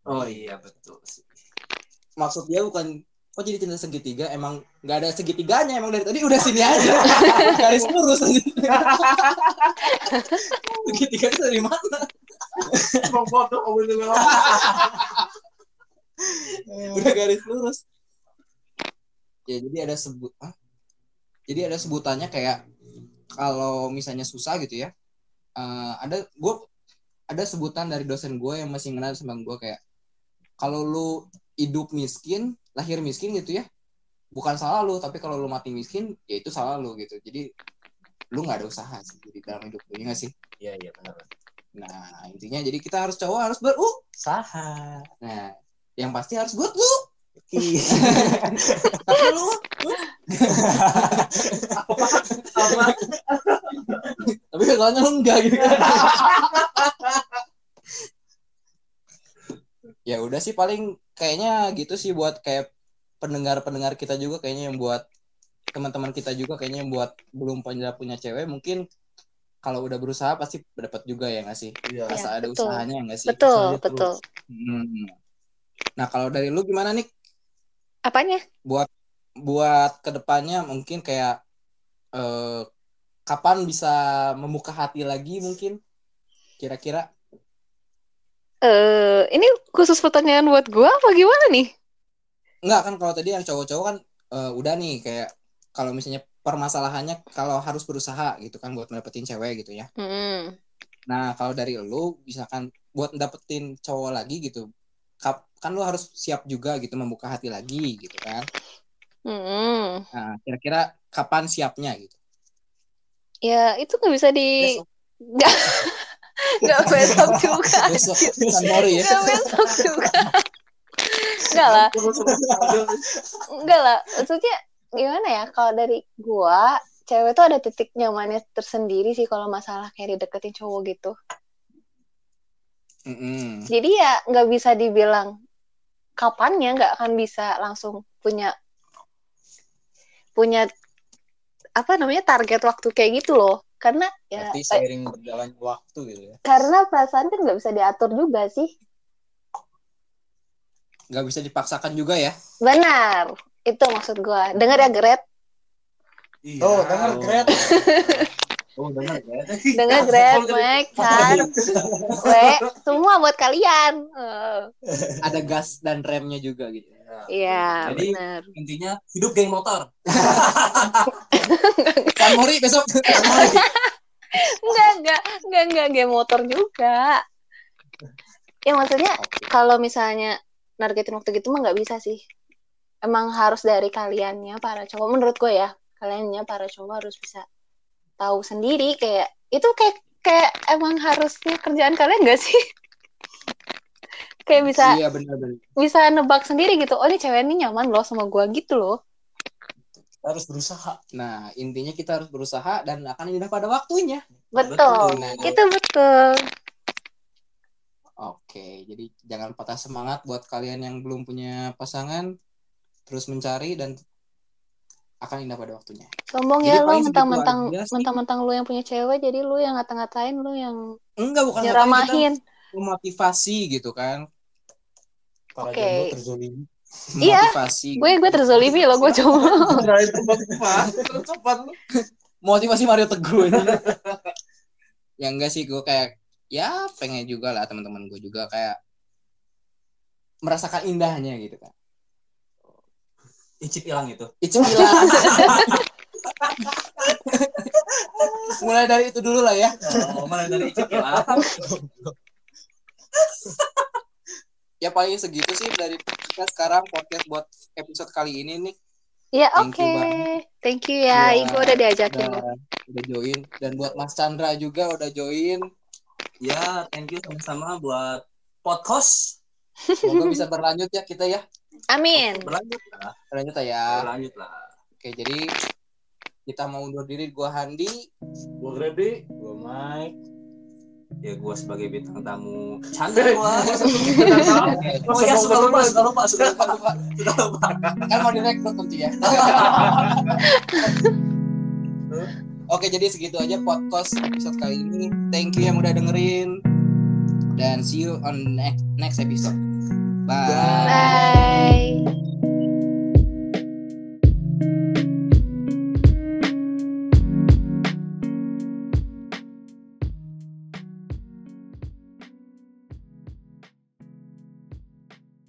E: Oh iya betul sih
B: maksud dia bukan kok jadi cinta segitiga? Emang nggak ada segitiganya emang dari tadi udah sini aja. Garis lurus segitiga itu dari mana? Udah garis lurus. Ya jadi ada sebut ah? jadi ada sebutannya kayak kalau misalnya susah gitu ya eh, ada gue ada sebutan dari dosen gue yang masih kenal sama gue kayak kalau lu hidup miskin lahir miskin gitu ya. Bukan salah lu tapi kalau lu mati miskin ya itu salah lu gitu. Jadi lu nggak ada usaha sih di dalam hidup lu ya sih?
D: Iya iya benar
B: nah intinya jadi kita harus cowok harus ber uh nah yang pasti harus good lu tapi lu tapi katanya lu enggak gitu. Ya udah sih paling kayaknya gitu sih buat kayak pendengar-pendengar kita juga kayaknya yang buat teman-teman kita juga kayaknya yang buat belum punya punya cewek mungkin kalau udah berusaha pasti dapat juga ya nggak sih?
A: Iya.
C: Iya,
B: asal ada
C: betul.
B: usahanya ya nggak sih?
C: Betul
D: Usahanya
C: betul.
B: Hmm. nah kalau dari lu gimana nih
C: apanya?
B: Buat ke depannya mungkin kayak eh, kapan bisa membuka hati lagi mungkin? Kira-kira
C: eh ini khusus pertanyaan buat gua apa gimana nih
B: Enggak kan kalau tadi yang cowok-cowok kan eh, udah nih kayak kalau misalnya permasalahannya kalau harus berusaha gitu kan buat dapetin cewek gitu ya.
C: Hmm.
B: Nah, kalau dari lu misalkan buat dapetin cowok lagi gitu. Kan lu harus siap juga gitu membuka hati lagi gitu kan.
C: Hmm.
B: Nah, kira-kira kapan siapnya gitu.
C: Ya, itu nggak bisa di
B: Besok.
C: nggak besok juga.
B: Besok ya.
C: Nggak besok juga. Nggak lah, nggak lah. Maksudnya gimana ya? Kalau dari gua, cewek tuh ada titik nyamannya tersendiri sih kalau masalah kayak dideketin cowok gitu.
B: Mm-mm.
C: Jadi ya nggak bisa dibilang kapannya nggak akan bisa langsung punya punya apa namanya target waktu kayak gitu loh. Karena ya
D: berarti seiring berjalannya waktu gitu ya
C: karena perasaan kan nggak bisa diatur juga sih.
B: Nggak bisa dipaksakan juga ya.
C: Benar, itu maksud gua. Dengar ya Gret,
A: Iya.
D: oh dengar Gret
E: oh benar ya
C: dengar Gret, Mike, Chan, We, semua buat kalian. Eh,
B: Ada gas dan remnya juga gitu.
C: Iya,
E: Jadi-
C: benar.
E: intinya hidup geng motor
B: San Mori besok. Mori.
C: Enggak, enggak, enggak, enggak, game motor juga. Ya maksudnya kalau misalnya nargetin waktu gitu mah nggak bisa sih. Emang harus dari kaliannya para cowok. Menurut gue ya, kaliannya para cowok harus bisa tahu sendiri kayak itu kayak kayak emang harusnya kerjaan kalian gak sih? Kayak bisa
B: Iya benar-benar.
C: bisa nebak sendiri gitu. Oh ini cewek ini nyaman loh sama gue gitu loh.
D: harus berusaha
B: Nah, intinya kita harus berusaha dan akan indah pada waktunya.
C: Betul.
B: Betul.
C: Itu betul.
B: Oke, jadi jangan patah semangat buat kalian yang belum punya pasangan, terus mencari dan akan indah pada waktunya.
C: Sombong
B: Jadi
C: ya lo mentang-mentang mentang-mentang lu yang punya cewek jadi lu yang ngata-ngatain lu yang
B: Enggak, bukan
C: nyeramahin.
B: kita memotivasi gitu kan.
D: Para
C: Oke.
D: jomblo terzolimi
C: Iya,
B: Motivasi.
C: gue gue terzolimi loh gue coba.
A: Itu motivasi terus cepat lu.
B: motivasi Mario Teguh ini. ya enggak sih gue kayak ya pengen juga lah teman-teman gue juga kayak merasakan indahnya gitu kan
E: Icip hilang itu.
B: Icmilan. mulai dari itu dulu lah ya
E: Oh, mulai dari icip hilang.
B: ya paling segitu sih dari kita sekarang podcast buat episode kali ini nih
C: Ya
B: Thank
C: oke.
B: you,
C: Thank you ya.
B: Ya,
C: Igo udah diajakin.
B: udah, udah join dan buat Mas Chandra juga udah join
E: Ya, thank you sama-sama buat podcast.
B: semoga bisa berlanjut ya kita ya
C: Amin.
E: Berlanjut lah.
B: berlanjut ya
E: Berlanjut lah.
B: oke jadi kita mau undur diri gua Handi
A: Gua Grady.
E: Gue Mike. Ya gue sebagai bintang tamu Chandra gua.
A: Oh ya, suka lupa, suka lupa, suka lupa.
E: Sudah lupa.
B: kan mau direkrut nanti ya Oke, jadi segitu aja podcast episode kali ini. Thank you yang udah dengerin. Dan see you on next, next episode. Bye.
C: Bye.